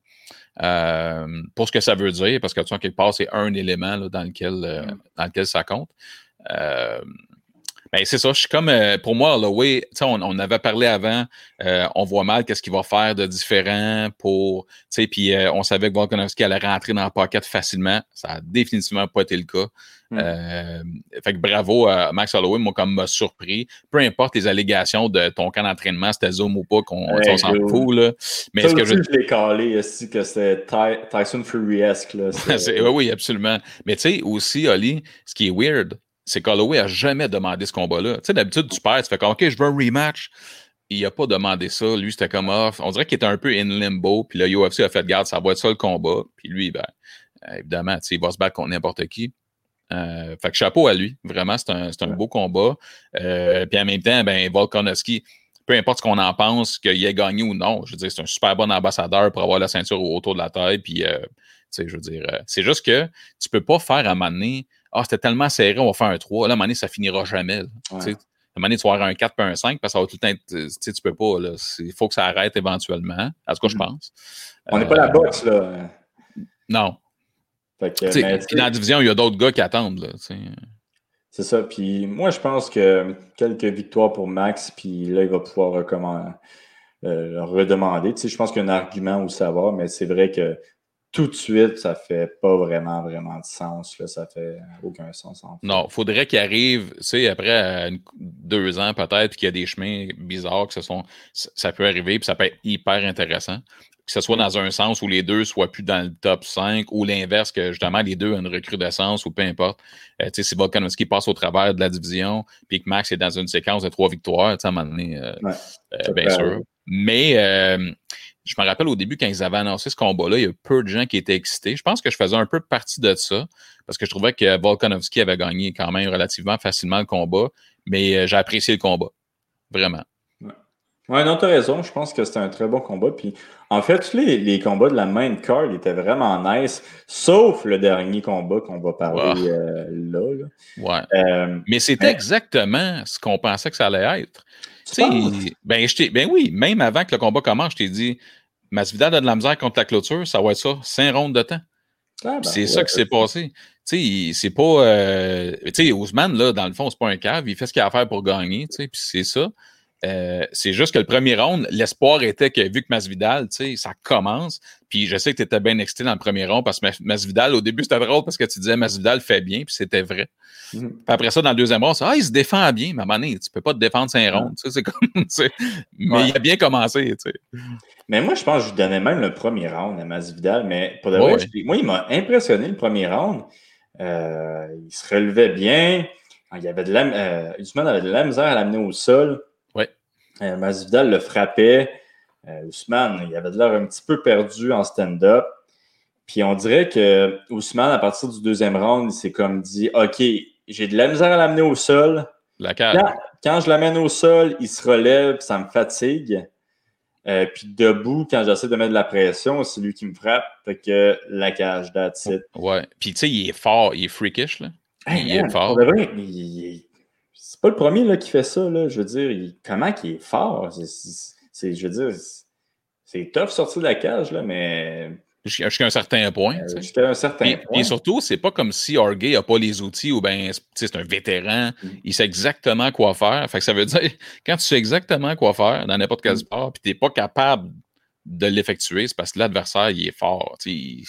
pour ce que ça veut dire, parce que tu vois, quelque part, c'est un élément là, dans, lequel, mm. dans lequel ça compte. Euh, ben, c'est ça, je suis comme, euh, pour moi, Holloway, on, on avait parlé avant, euh, on voit mal qu'est-ce qu'il va faire de différent pour, tu sais, puis euh, on savait que Volkanovski allait rentrer dans le pocket facilement. Ça a définitivement pas été le cas. Hmm. fait que bravo à Max Holloway, moi, comme m'a surpris. Peu importe les allégations de ton camp d'entraînement, c'était Zoom ou pas, qu'on s'en fout, là. Mais est-ce que je. je l'ai calé aussi, que c'est Tyson Fury-esque, *laughs* oui, oui, absolument. Mais tu sais, aussi, Oli, ce qui est weird, c'est qu'Holloway a jamais demandé ce combat-là. Tu sais, d'habitude, tu perds, tu fais comme, OK, je veux un rematch. Il n'a pas demandé ça. Lui, c'était comme off. On dirait qu'il était un peu in limbo. Puis le UFC a fait, garde, ça va être ça le combat. Puis lui, ben, évidemment, il va se battre contre n'importe qui. Euh, fait que chapeau à lui. Vraiment, c'est un, un, beau combat. Euh, puis en même temps, ben, Volkanovski, peu importe ce qu'on en pense, qu'il ait gagné ou non, je veux dire, c'est un super bon ambassadeur pour avoir la ceinture autour de la taille. Puis, euh, tu sais, je veux dire, c'est juste que tu peux pas faire à donné ah, c'était tellement serré, on va faire un 3. Là, à ça finira jamais. À un moment donné, tu vas avoir un 4 puis un 5 parce que ça va tout le temps être, tu peux pas. Il faut que ça arrête éventuellement. À ce que je mm. pense. On n'est pas la euh, boxe, là. Non. Dans la division, il y a d'autres gars qui attendent. Là, c'est ça. Puis moi, je pense que quelques victoires pour Max, puis là, il va pouvoir recommander, euh, redemander. Tu sais, je pense qu'il y a un argument où ça va, mais c'est vrai que tout de suite, ça fait pas vraiment, vraiment de sens. Là. Ça fait aucun sens. En fait. Non, il faudrait qu'il arrive, tu sais, après deux ans peut-être, qu'il y a des chemins bizarres, que ce sont, ça peut arriver, puis ça peut être hyper intéressant. Que ce soit dans un sens où les deux soient plus dans le top 5 ou l'inverse, que justement les deux ont une recrudescence ou peu importe. Euh, tu sais, si Volkanovski passe au travers de la division, puis que Max est dans une séquence de trois victoires, tu sais, à un moment donné, euh, euh, bien sûr. Mais je me rappelle au début, quand ils avaient annoncé ce combat-là, il y a peu de gens qui étaient excités. Je pense que je faisais un peu partie de ça, parce que je trouvais que Volkanovski avait gagné quand même relativement facilement le combat, mais euh, j'ai apprécié le combat. Vraiment. Ouais, non, t'as raison. Je pense que c'était un très bon combat. Puis, en fait, tous les, les combats de la main card étaient vraiment nice, sauf le dernier combat qu'on va parler euh, là, là, Ouais. Euh, mais c'était exactement ce qu'on pensait que ça allait être. Ben, ben oui, même avant que le combat commence, je t'ai dit, Masvidal a de la misère contre la clôture, ça va être ça, cinq rondes de temps. Ah, ben, c'est ça qui s'est passé. Tu sais, c'est pas. Euh, tu sais, Ousmane, là, dans le fond, c'est pas un cave, il fait ce qu'il a à faire pour gagner, tu sais, puis c'est ça. Euh, c'est juste que le premier round, l'espoir était que vu que Masvidal, tu sais, ça commence. Puis je sais que tu étais bien excité dans le premier round parce que Masvidal, au début, c'était drôle parce que tu disais Masvidal fait bien, puis c'était vrai. Mm-hmm. Puis après ça, dans le deuxième round, ah, il se défend bien, mais à un moment donné, tu peux pas te défendre cinq rounds. Tu sais, c'est comme, *laughs* tu sais, mais il a bien commencé, tu sais. Mais moi, je pense que je donnais même le premier round à Masvidal, mais pour de vrai, moi, il m'a impressionné le premier round. Euh, il se relevait bien. Il y avait de la, euh, avait de la misère à l'amener au sol. Euh, Masvidal le frappait. Euh, Ousmane, il avait de l'air un petit peu perdu en stand-up. Puis on dirait que Ousmane, à partir du deuxième round, il s'est comme dit OK, j'ai de la misère à l'amener au sol. La quand, quand, je l'amène au sol, il se relève, ça me fatigue. Euh, puis debout, quand j'essaie de mettre de la pression, c'est lui qui me frappe. Fait que la cage, that's it. Ouais. Puis tu sais, il est fort, il est freakish, là. il est fort. Il, c'est pas le premier là, qui fait ça. Là. Je veux dire, comment il est fort? C'est, je veux dire, c'est tough sortir de la cage, là, mais. Jusqu'à un certain point. Euh, jusqu'à un certain point. Et surtout, c'est pas comme si Orgay n'a pas les outils ou bien c'est un vétéran, mm. il sait exactement quoi faire. Fait que ça veut dire, *laughs* quand tu sais exactement quoi faire dans n'importe quel mm. sport, puis tu n'es pas capable de l'effectuer, c'est parce que l'adversaire, il est fort. Mm.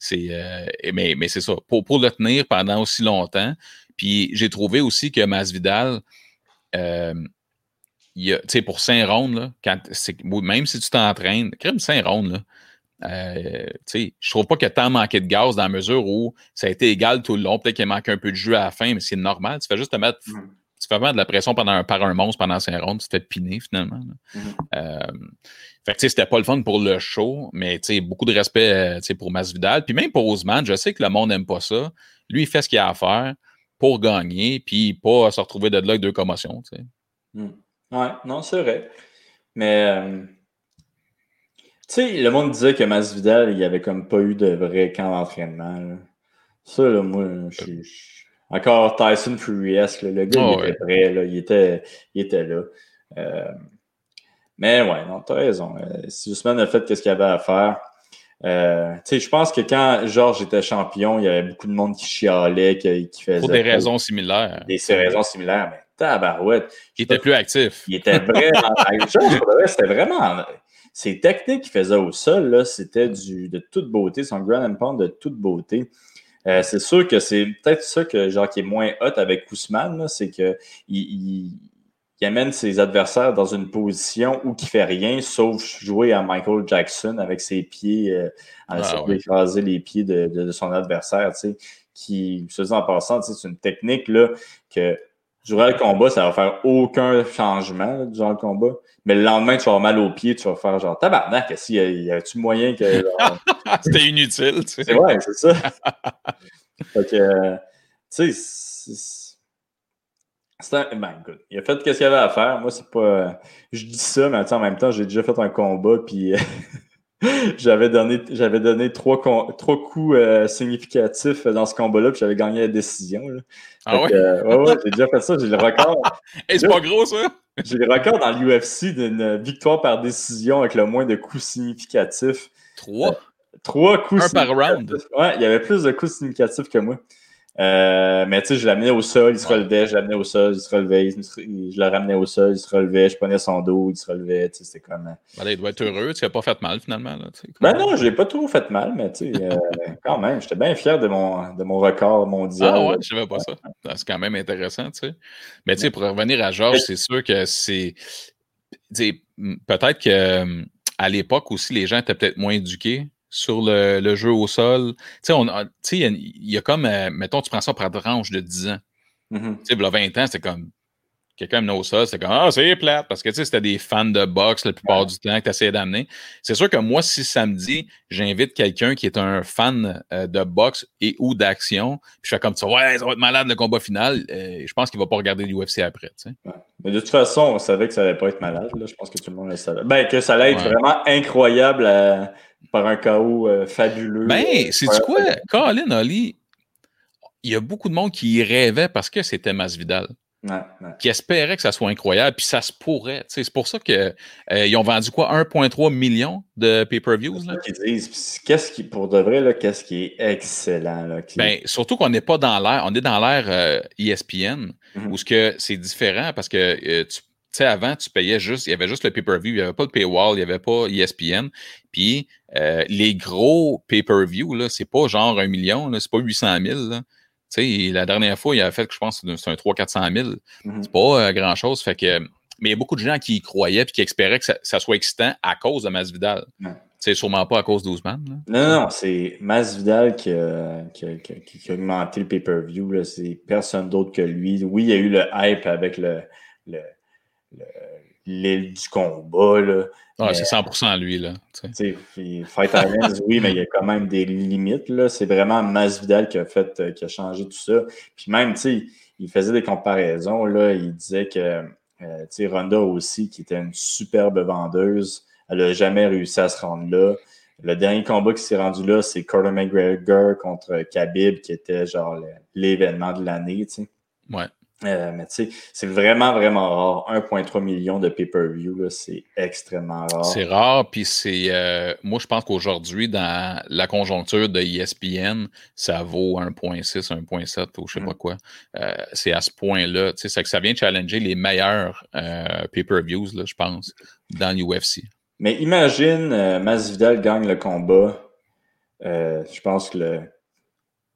C'est, euh, mais, mais c'est ça. Pour, pour le tenir pendant aussi longtemps, puis j'ai trouvé aussi que Masvidal, euh, pour 5 rondes, là, quand, même si tu t'entraînes, crème 5 rondes, là, euh, je trouve pas a tant manqué de gaz dans la mesure où ça a été égal tout le long. Peut-être qu'il manque un peu de jus à la fin, mais c'est normal. Tu fais juste te mettre. Mm. Tu fais vraiment de la pression pendant un, par un monstre pendant 5 rondes, tu te fais piner finalement. Mm. Euh, fait que c'était pas le fun pour le show, mais beaucoup de respect euh, pour Masvidal. Puis même pour Ousmane, je sais que le monde n'aime pas ça. Lui, il fait ce qu'il a à faire pour gagner, puis pas se retrouver de là avec deux commotions. Tu sais. Hmm. Ouais, non, c'est vrai. Mais, euh, tu sais, le monde disait que Masvidal, il n'y avait comme pas eu de vrai camp d'entraînement. Ça, là, moi, je suis. Encore Tyson Furious, le gars, il ah était prêt, là, il, était, il était là. Euh, mais ouais, non, t'as raison. Euh, si Ousmane a fait ce qu'il avait à faire, euh, je pense que quand Georges était champion, il y avait beaucoup de monde qui chialait, qui, qui faisait. Pour des raisons similaires. Des raisons similaires, mais tabarouette. Il était plus actif. Il était vraiment. *laughs* c'était vraiment. Ses techniques qu'il faisait au sol, c'était de toute beauté, son grand and pound de toute beauté. Euh, c'est sûr que c'est peut-être ça que genre qui est moins hot avec Ousmane, c'est qu'il il, amène ses adversaires dans une position où qui fait rien sauf jouer à Michael Jackson avec ses pieds, euh, en ah, essayant d'écraser les pieds de, son adversaire, qui, se en passant, c'est une technique là, que durant le combat, ça va faire aucun changement durant le combat. Mais le lendemain, tu vas avoir mal aux pieds, tu vas faire genre tabarnak, s'il y a-tu moyen que. *laughs* C'était inutile, tu sais. C'est vrai, c'est ça. *laughs* fait que, euh, tu sais, ben, écoute, il a fait ce qu'il avait à faire. Moi, c'est pas. Je dis ça, mais en même temps, j'ai déjà fait un combat, puis *laughs* j'avais donné, j'avais donné trois, trois coups euh, significatifs dans ce combat-là, puis j'avais gagné la décision. Ah ouais? Euh, ouais, ouais, j'ai déjà fait ça, j'ai le record. *laughs* Et c'est pas gros, ça? J'ai le record dans l'UFC d'une victoire par décision avec le moins de coups significatifs. Trois? Euh, trois coups Un par round? Ouais, il y avait plus de coups significatifs que moi. Euh, mais tu sais, je l'amenais au sol, il se relevait, je l'amenais au sol, il se relevait, je le ramenais au sol, il se relevait, je prenais son dos, il se relevait, tu sais, c'était comme... Euh, il doit être heureux, tu n'as pas fait mal finalement. Là, ben non, je l'ai pas trop fait mal, mais tu sais, euh, *laughs* quand même, j'étais bien fier de mon, de mon record mondial. Ah ouais, je savais pas ça. Ah, c'est quand même intéressant, tu sais. Mais tu sais, pour revenir à Georges, c'est sûr que c'est... Peut-être qu'à l'époque aussi, les gens étaient peut-être moins éduqués sur le, jeu au sol. Tu sais, il y, a comme, euh, mettons, tu prends ça par tranche de 10 ans. Mm-hmm. Tu sais, il y a 20 ans, c'était comme, quelqu'un me au sol, c'est comme Ah, c'est plate, parce que tu sais, c'était des fans de boxe la plupart du temps que tu essayais d'amener. C'est sûr que moi, si samedi, j'invite quelqu'un qui est un fan euh, de boxe et ou d'action, puis je fais comme ça, ouais, ça va être malade le combat final, euh, je pense qu'il va pas regarder l'UFC après. Tu sais. Mais de toute façon, on savait que ça allait pas être malade. Là. Je pense que tout le monde le savait. Ben, que ça allait être vraiment incroyable par un chaos euh, fabuleux. Ben, c'est du quoi? Colin Ali, il y a beaucoup de monde qui y rêvait parce que c'était Masvidal qui espérait que ça soit incroyable, puis ça se pourrait. C'est pour ça qu'ils euh, ont vendu quoi, 1,3 million de pay-per-views? Qu'est-ce qui, pour de vrai, qu'est-ce qui est excellent? Là, ben, surtout qu'on n'est pas dans l'air, on est dans l'air ESPN, euh, e mm-hmm. où ce que c'est différent parce que euh, tu sais, avant, tu payais juste, il y avait juste le pay-per-view, il n'y avait pas de paywall, il n'y avait pas ESPN. Puis les gros pay-per-view, là, c'est pas genre un million, c'est pas 800 000. Là sais, la dernière fois, il a fait que je pense que c'est un 300-400 000. Mm-hmm. C'est pas euh, grand-chose. Fait que, mais il y a beaucoup de gens qui y croyaient et qui espéraient que ça, soit excitant à cause de Masvidal. C'est sûrement pas à cause d'Ousmane. Non, non, non, c'est Masvidal qui qui, qui, a, augmenté le pay-per-view. C'est personne d'autre que lui. Oui, il y a eu le hype avec le, le, l'île du combat. Là. Ah, c'est 100% lui. Là, Fight Islands, oui, mais il y a quand même des limites. Là. C'est vraiment Masvidal qui a fait, euh, qui a changé tout ça. Puis même, il faisait des comparaisons. Là. Il disait que euh, Ronda aussi, qui était une superbe vendeuse, elle n'a jamais réussi à se rendre là. Le dernier combat qui s'est rendu là, c'est Conor McGregor contre Khabib, qui était genre l'événement de l'année. Ouais. Euh, mais tu sais, c'est vraiment, vraiment rare. 1,3 million de pay-per-view, c'est extrêmement rare. C'est rare, puis c'est. Euh, moi, je pense qu'aujourd'hui, dans la conjoncture de ESPN, ça vaut 1,6, 1,7 ou je sais pas mm. quoi. Euh, c'est à ce point-là. Tu sais, ça vient challenger les meilleurs pay-per-views, je pense, dans l'UFC. Mais imagine, Masvidal gagne le combat. je pense que le,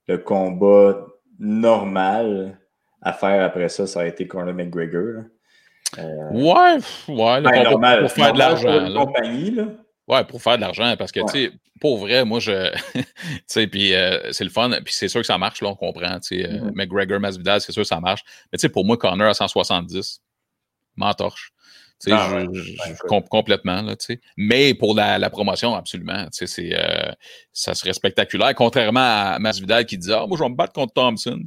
le combat normal à faire après ça, ça a été Conor McGregor. Euh, ouais, ouais, ben, normal, pour, faire de l'argent. compagnie, là. Ouais, pour faire de l'argent, parce que, tu sais, pour vrai, moi, je. *laughs* tu sais, puis euh, c'est le fun, puis c'est sûr que ça marche, là, on comprend. Tu sais, mm-hmm. McGregor, Masvidal, c'est sûr que ça marche. Mais, tu sais, pour moi, Connor à 170, m'entorche. Tu sais, ah, je, complètement, là, tu sais. Mais pour la, la promotion, absolument, tu sais, c'est, ça serait spectaculaire. Contrairement à Masvidal qui disait, ah, moi, je vais me battre contre Thompson.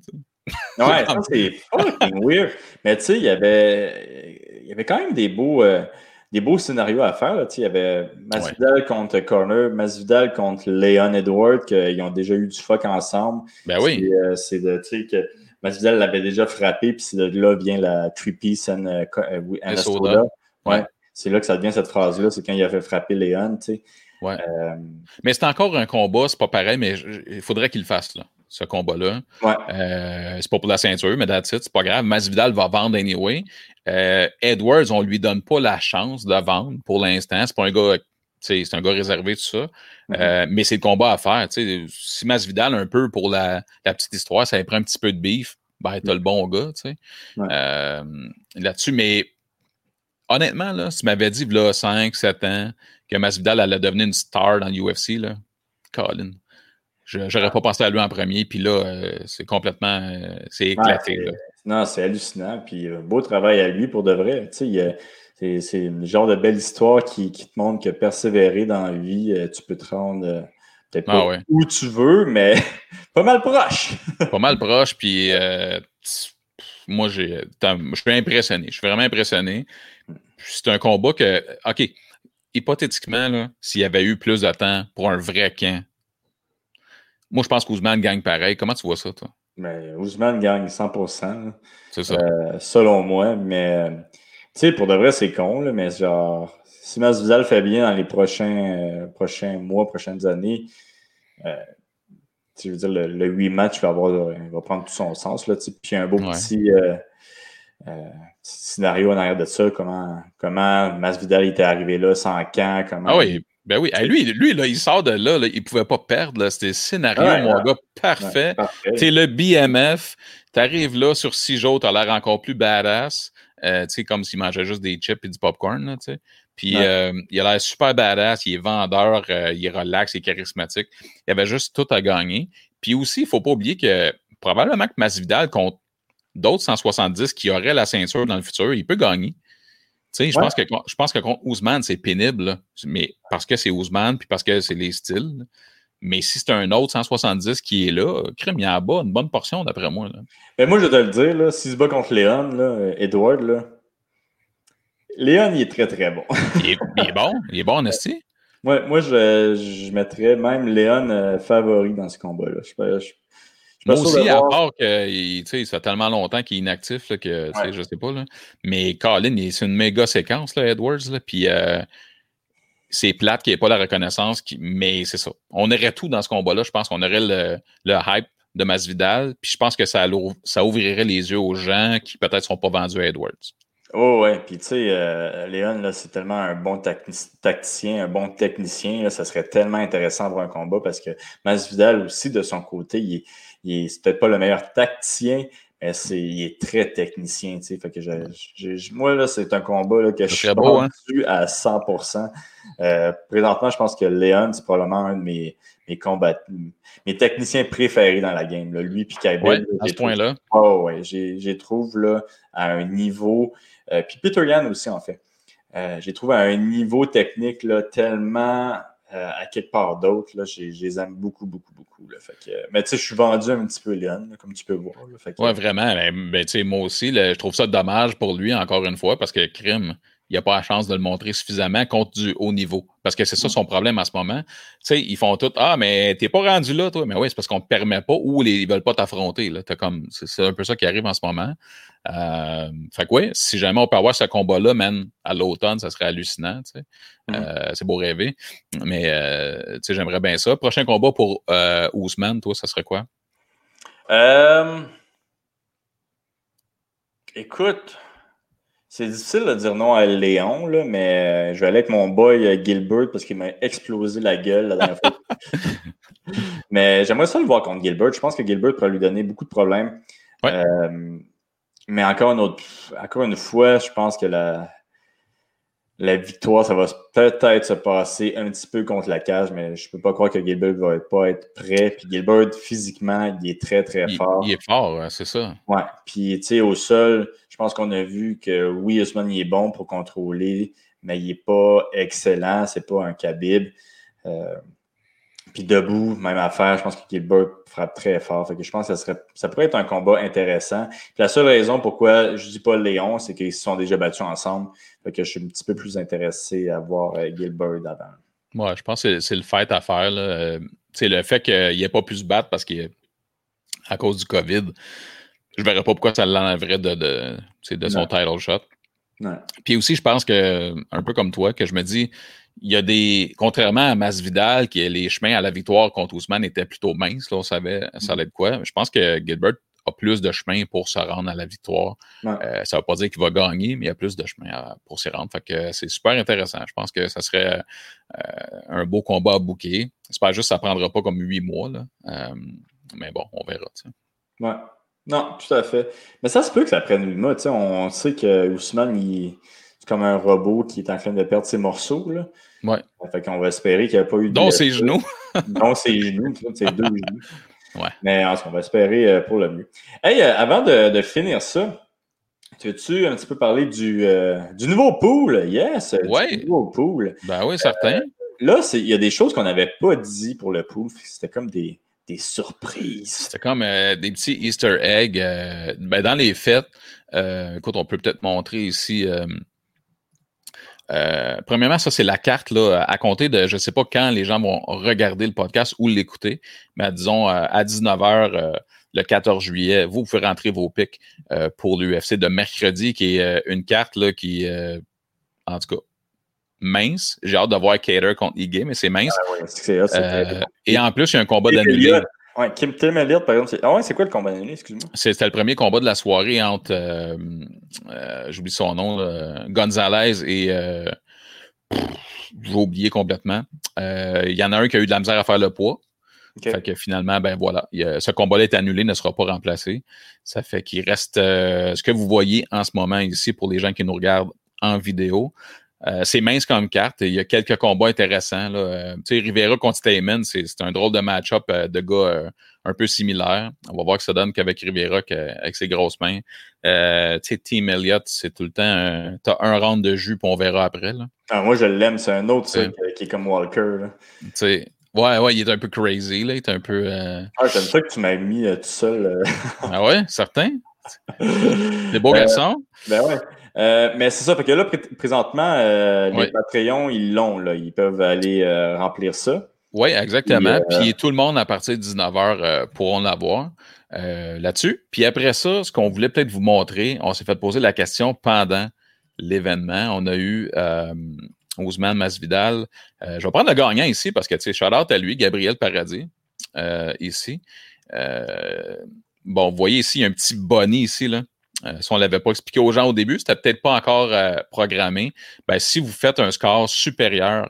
Ouais, *laughs* ça, c'est fucking weird. Mais tu sais, il y avait, il y avait quand même des beaux, euh, des beaux scénarios à faire. Il y avait Masvidal contre Corner, Masvidal contre Leon Edward, qu'ils ont déjà eu du fuck ensemble. Ben oui. C'est euh, de, tu sais, que Masvidal l'avait déjà frappé, puis c'est de là vient la Three Piece and, uh, soda. Ouais. C'est là que ça devient cette phrase-là, c'est quand il a fait frapper Leon, tu sais. Ouais. mais c'est encore un combat, c'est pas pareil, mais il faudrait qu'il le fasse, là ce combat-là. Euh, c'est pas pour la ceinture, mais that's it, c'est pas grave. Masvidal va vendre anyway. Euh, Edwards, on lui donne pas la chance de vendre pour l'instant. C'est pas un gars, c'est un gars réservé, tout ça. Mm-hmm. Euh, mais c'est le combat à faire. Si Masvidal, un peu pour la, petite histoire, ça prend un petit peu de beef, ben, t'as le bon gars, tu là-dessus. Mais honnêtement, là, si tu m'avais dit, là, 5, 7 ans, que Masvidal allait devenir une star dans l'UFC, là, Colin. Je n'aurais pas pensé à lui en premier, puis là, euh, c'est complètement. Euh, c'est éclaté. non, c'est hallucinant. Puis euh, beau travail à lui pour de vrai. c'est le genre de belle histoire qui, te montre que persévérer dans la vie, tu peux te rendre peut-être ah pas où tu veux, mais *laughs* pas mal proche. *laughs* pas mal proche, puis moi, je suis impressionné. Je suis vraiment impressionné. C'est un combat que, OK, hypothétiquement, s'il y avait eu plus de temps pour un vrai camp, moi, je pense qu'Ousmane gagne pareil. Comment tu vois ça, toi? Mais Ousmane gagne 100 C'est ça. Euh, selon moi. Mais, tu sais, pour de vrai, c'est con, là, mais genre, si Masvidal fait bien dans les prochains, euh, prochains mois, prochaines années, euh, je veux dire, le, le 8 matchs va, avoir, va prendre tout son sens. Là, puis un beau petit scénario en arrière de ça, comment, comment Masvidal était arrivé là, sans camp, comment. Ah oui, ben oui, lui, lui là, il sort de là, il ne pouvait pas perdre. C'était le scénario, mon gars, parfait. Tu le BMF, tu arrives là sur six jours, tu as l'air encore plus badass. Euh, comme s'il mangeait juste des chips et du popcorn. Là, Puis euh, il a l'air super badass, il est vendeur, euh, il est relax, il est charismatique. Il avait juste tout à gagner. Puis aussi, il ne faut pas oublier que probablement que Masvidal contre d'autres 170 qui auraient la ceinture dans le futur, il peut gagner. Je, pense que, je pense que contre Ousmane, c'est pénible, mais parce que c'est Ousmane puis parce que c'est les styles. Mais si c'est un autre 170 qui est là, crème, il y en a bas une bonne portion d'après moi. Là. Ben, moi, je vais te le dire, s'il se bat contre Léon, là, Edward, là, Léon, il est très, très bon. il, est, bon, il est bon, Nasty. Moi, moi je, je mettrais même Léon euh, favori dans ce combat-là. Je, je, moi aussi, à part que ça fait tellement longtemps qu'il est inactif là, que je je sais pas. Là. Mais Colin, c'est une méga séquence, là, Edwards. Là, puis euh, c'est plate qu'il n'y ait pas la reconnaissance, mais c'est ça. On aurait tout dans ce combat-là. Je pense qu'on aurait le, le, hype de Masvidal. Puis je pense que ça, ça ouvrirait les yeux aux gens qui peut-être ne sont pas vendus à Edwards. Oh ouais, puis tu sais, euh, Léon, là, c'est tellement un bon tacticien, un bon technicien. Là, ça serait tellement intéressant pour un combat parce que Masvidal aussi, de son côté, il est, il est peut-être pas le meilleur tacticien, mais c'est, il est très technicien. Fait que moi, là, c'est un combat là, que je suis beau, hein? à 100%. Euh, présentement, je pense que Léon, c'est probablement un de mes, mes combats, mes techniciens préférés dans la game. Là. Lui puis Ouais, à ce point-là. Oh, ouais, j'ai trouve là, à un niveau euh, puis Peter Yan aussi, en fait. Euh, j'ai trouvé à un niveau technique là, tellement euh, à quelque part d'autre. Je les aime beaucoup, beaucoup, beaucoup. Là, fait que, mais tu sais, je suis vendu un petit peu Léon, comme tu peux voir. Oui, vraiment. Ben, moi aussi, je trouve ça dommage pour lui, encore une fois, parce que crime, il n'a pas la chance de le montrer suffisamment contre du haut niveau. Parce que c'est ça son problème en ce moment. Tu sais, ils font tout Ah, mais t'es pas rendu là, toi. Mais oui, c'est parce qu'on ne permet pas ou les, ils veulent pas t'affronter. C'est un peu ça qui arrive en ce moment. Euh, fait que oui, si jamais on peut avoir ce combat-là, man, à l'automne, ça serait hallucinant. Tu sais. Mm. Euh, c'est beau rêver. Mais euh, tu sais, j'aimerais bien ça. Prochain combat pour Ousmane, toi, ça serait quoi? Écoute. C'est difficile de dire non à Léon, là, mais euh, je vais aller avec mon boy euh, Gilbert parce qu'il m'a explosé la gueule la dernière fois. *laughs* mais j'aimerais ça le voir contre Gilbert. Je pense que Gilbert pourrait lui donner beaucoup de problèmes. Euh, mais encore une, autre, encore une fois, je pense que la, la victoire, ça va peut-être se passer un petit peu contre la cage, mais je peux pas croire que Gilbert va pas être prêt. Puis Gilbert, physiquement, il est très, très fort. Il est fort, c'est ça. Ouais. Puis, tu sais, au sol, je pense qu'on a vu que oui, Usman, il est bon pour contrôler, mais il est pas excellent. C'est pas un Khabib. Euh, puis debout, même affaire, je pense que Gilbert frappe très fort. Fait que je pense que ça, serait, ça pourrait être un combat intéressant. Puis la seule raison pourquoi je dis pas Léon, c'est qu'ils se sont déjà battus ensemble. Fait que je suis un petit peu plus intéressé à voir euh, Gilbert avant. Moi, je pense que c'est le fait à faire. C'est euh, le fait qu'il n'ait pas pu se battre parce qu'il à cause du COVID. Je ne verrais pas pourquoi ça l'enlèverait de, de, de son title shot. Puis aussi, je pense que, un peu comme toi, que je me dis, il y a des. Contrairement à Masvidal, qui les chemins à la victoire contre Ousmane étaient plutôt minces, là, on savait ça allait de quoi. Je pense que Gilbert a plus de chemins pour se rendre à la victoire. Euh, ça ne veut pas dire qu'il va gagner, mais il y a plus de chemins pour s'y rendre. Fait que c'est super intéressant. Je pense que ça serait euh, un beau combat à bouquer. J'espère juste que ça ne prendra pas comme huit mois. Là. Euh, mais bon, on verra. Ouais. Non, tout à fait. Mais ça se peut que ça prenne huit mois. On sait que Ousmane, il comme un robot qui est en train de perdre ses morceaux. Là. Ouais. Fait qu'on va espérer qu'il n'y a pas eu de. Dont ses genoux. *laughs* dont ses genoux, ses deux genoux. Ouais. Mais on va espérer euh, pour le mieux. Hey, euh, avant de, finir ça, tu veux-tu un petit peu parler du, euh, du nouveau pool? Yes! Ouais. Du nouveau pool. Ben oui, certain. là, il y a des choses qu'on n'avait pas dit pour le pool. C'était comme des, des surprises. C'était comme des petits Easter eggs. ben dans les fêtes, écoute, on peut peut-être montrer ici. Euh, premièrement, ça, c'est la carte là, à compter de je ne sais pas quand les gens vont regarder le podcast ou l'écouter, mais disons euh, à 19h euh, le 14 juillet, vous pouvez rentrer vos pics pour l'UFC de mercredi, qui est une carte là, qui en tout cas mince. J'ai hâte de voir Cater contre Iggy, mais c'est mince. Ah et en plus, il y a un combat d'annulé. Ouais, Kim Tim Elliott, par exemple. Ah ouais, c'est quoi le combat d'annulé, excuse-moi? C'était le premier combat de la soirée entre, euh, euh, j'oublie son nom, Gonzalez et. Euh, j'ai oublié complètement. Il y en a un qui a eu de la misère à faire le poids. Fait que finalement, ben voilà, ce combat-là est annulé, ne sera pas remplacé. Ça fait qu'il reste ce que vous voyez en ce moment ici pour les gens qui nous regardent en vidéo. Euh, c'est mince comme carte. Il y a quelques combats intéressants. Là. Euh, tu sais, Rivera contre Stamen, c'est un drôle de match-up euh, de gars un peu similaire. On va voir que ça donne qu'avec Rivera, avec ses grosses mains. tu sais, Team Elliott, c'est tout le temps t'as un round de jus, puis on verra après. Là. Ah, moi, je l'aime. C'est un autre qui est comme Walker. Tu sais, Ouais, ouais, il est un peu crazy, là. Il est un peu. Ah, j'aime ça que tu m'as mis tout seul. ah ouais, certain. *laughs* Des beaux garçons. Ben ouais. Euh, mais c'est ça, parce que là, présentement, euh, les Patreons, ils l'ont, là. Ils peuvent aller euh, remplir ça. Oui, exactement. Puis, tout le monde, à partir de 19h, pourront l'avoir là-dessus. Puis après ça, ce qu'on voulait peut-être vous montrer, on s'est fait poser la question pendant l'événement. On a eu Ousmane Masvidal. je vais prendre le gagnant ici parce que, tu sais, shout out à lui, Gabriel Paradis, ici. Bon, vous voyez ici, il y a un petit bonnet ici, là. Euh, si on ne l'avait pas expliqué aux gens au début, c'était peut-être pas encore euh, programmé. Ben, si vous faites un score supérieur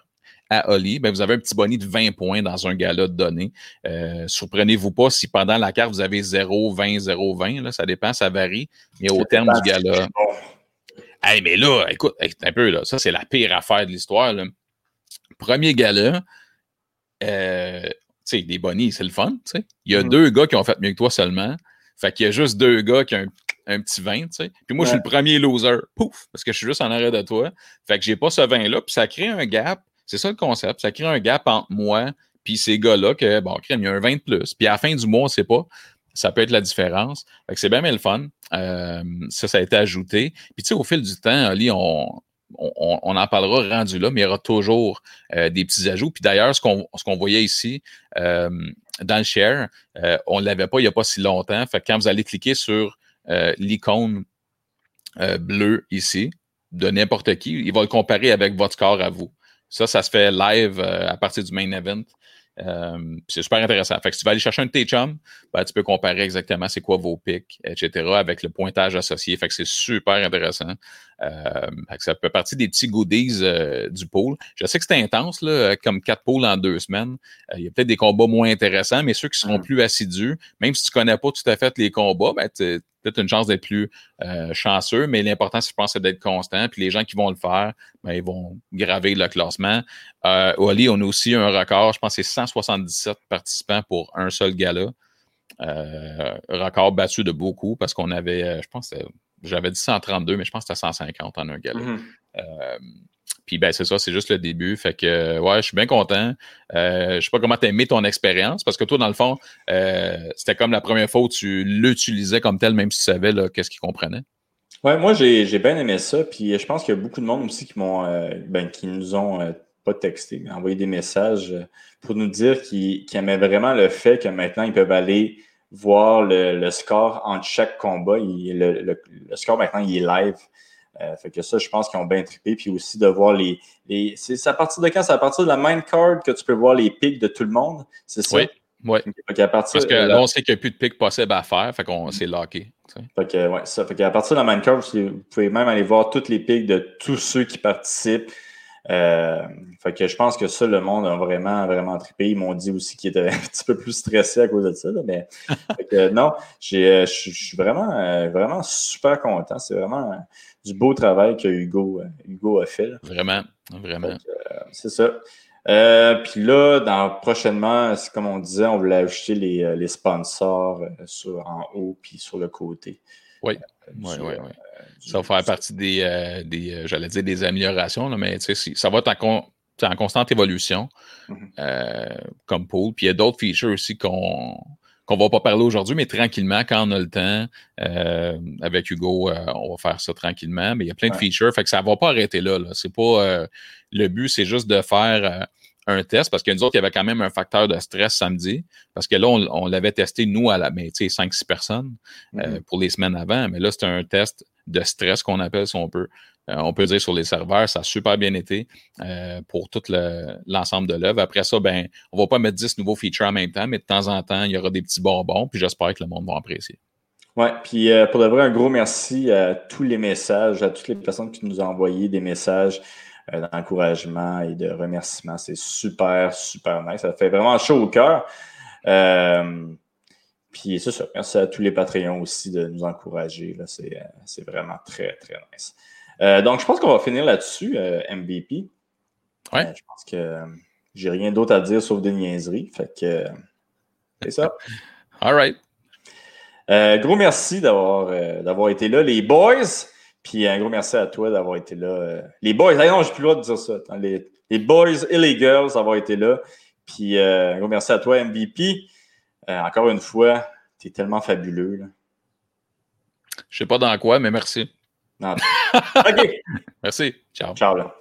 à Oli, ben, vous avez un petit bonnet de 20 points dans un gala de données. Euh, surprenez-vous pas si pendant la carte, vous avez 0, 20, 0, 20. Là, ça dépend, ça varie. Mais au terme du gala. Hey, mais là, écoute, un peu, là, ça, c'est la pire affaire de l'histoire. Premier gala, euh, sais, des bonnies, c'est le fun. Il y a mm. deux gars qui ont fait mieux que toi seulement. Fait qu'il y a juste deux gars qui ont un un petit vin, tu sais. Puis moi, je suis le premier loser. Pouf! Parce que je suis juste en arrêt de toi. Fait que j'ai pas ce vin-là. Puis ça crée un gap. C'est ça le concept. Ça crée un gap entre moi puis ces gars-là que, bon, il y a un vin de plus. Puis à la fin du mois, on sait pas. Ça peut être la différence. Fait que c'est bien, mais le fun. Euh, ça, ça a été ajouté. Puis tu sais, au fil du temps, Ali, on, on, en parlera rendu là, mais il y aura toujours euh, des petits ajouts. Puis d'ailleurs, ce qu'on qu'on voyait ici euh, dans le share, on ne l'avait pas il n'y a pas si longtemps. Fait que quand vous allez cliquer sur euh, l'icône euh, bleue ici de n'importe qui. Il va le comparer avec votre score à vous. Ça, ça se fait live euh, à partir du main event. C'est super intéressant. Fait que si tu vas aller chercher un de tes chums, ben, tu peux comparer exactement c'est quoi vos pics, etc., avec le pointage associé. Fait que c'est super intéressant. ça fait partie des petits goodies du pool. Je sais que c'est intense, là, comme quatre pools en deux semaines. Il y a peut-être des combats moins intéressants, mais ceux qui seront mm. plus assidus, même si tu connais pas tout à fait les combats, ben, peut-être une chance d'être plus euh, chanceux, mais l'important, je pense, c'est d'être constant. Puis les gens qui vont le faire, ben, ils vont graver le classement. Euh, Oli, on a aussi un record, je pense c'est 177 participants pour un seul gala. Euh, record battu de beaucoup parce qu'on avait, euh, je pense, j'avais dit 132, mais je pense que c'était 150 en un gala. Mm-hmm. Puis ben c'est ça, c'est juste le début. Fait que ouais, je suis bien content. Euh, je sais pas comment tu as aimé ton expérience, parce que toi, dans le fond, euh, c'était comme la première fois où tu l'utilisais comme tel, même si tu savais qu'est-ce qu'il comprenait. Ouais, moi j'ai bien aimé ça. Puis je pense qu'il y a beaucoup de monde aussi qui m'ont euh, ben, qui nous ont euh, pas texté, envoyé des messages pour nous dire qu'ils aimaient vraiment le fait que maintenant ils peuvent aller voir le, score entre chaque combat. le, le, score maintenant il est live. Euh, fait que ça, je pense qu'ils ont bien trippé. Puis aussi de voir les. les c'est à partir de quand? C'est à partir de la main card que tu peux voir les pics de tout le monde? C'est ça? Oui. Oui. Parce que là, on sait qu'il n'y a plus de pics possibles à faire, fait qu'on s'est locké. Fait que, ouais, ça. Fait qu'à partir de la main card, vous pouvez même aller voir toutes les pics de tous ceux qui participent. Euh, fait que je pense que ça, le monde a vraiment, vraiment trippé. Ils m'ont dit aussi qu'ils étaient *laughs* un petit peu plus stressés à cause de ça. mais *laughs* non, euh, je suis vraiment, vraiment super content. C'est vraiment du beau travail que Hugo, euh, Hugo a fait. Vraiment, vraiment. Euh, c'est ça. Euh, puis là, dans, prochainement, comme on disait, on voulait ajouter les, sponsors sur, en haut puis sur le côté. Oui, oui, oui, Ça va faire partie des, des j'allais dire des améliorations, là, mais ça va être en, en constante évolution mm-hmm. comme pool. Puis il y a d'autres features aussi qu'on qu'on va pas parler aujourd'hui, mais tranquillement, quand on a le temps, euh, avec Hugo, euh, on va faire ça tranquillement. Mais il y a plein de features, fait que ça va pas arrêter là. là. C'est pas euh, le but, c'est juste de faire un test parce que nous autres, il y avait quand même un facteur de stress samedi. Parce que là, on, l'avait testé, nous, à la, mais tu sais, 5-6 personnes mm-hmm. pour les semaines avant. Mais là, c'est un test de stress qu'on appelle, si on peut. Euh, on peut dire sur les serveurs, ça a super bien été euh, pour tout l'ensemble de l'œuvre. Après ça, ben, on va pas mettre 10 nouveaux features en même temps, mais de temps en temps, il y aura des petits bonbons, puis j'espère que le monde va apprécier. Oui, puis euh, pour de vrai, un gros merci à tous les messages, à toutes les personnes qui nous ont envoyé des messages d'encouragement et de remerciement. C'est super, super nice. Ça fait vraiment chaud au cœur. puis c'est ça. Merci à tous les Patreons aussi de nous encourager. C'est vraiment très, très nice. donc, je pense qu'on va finir là-dessus, MVP. Ouais. je pense que j'ai rien d'autre à dire sauf des niaiseries. Fait que c'est ça. *laughs* All right. gros merci d'avoir été là, les boys. Puis un gros merci à toi d'avoir été là. les boys, ah non, j'ai plus le droit de dire ça. Les, les, boys et les girls d'avoir été là. Puis un gros merci à toi, MVP. encore une fois, tu es tellement fabuleux. Là. Je sais pas dans quoi, mais merci. *laughs* OK. merci. Ciao. Ciao. Là.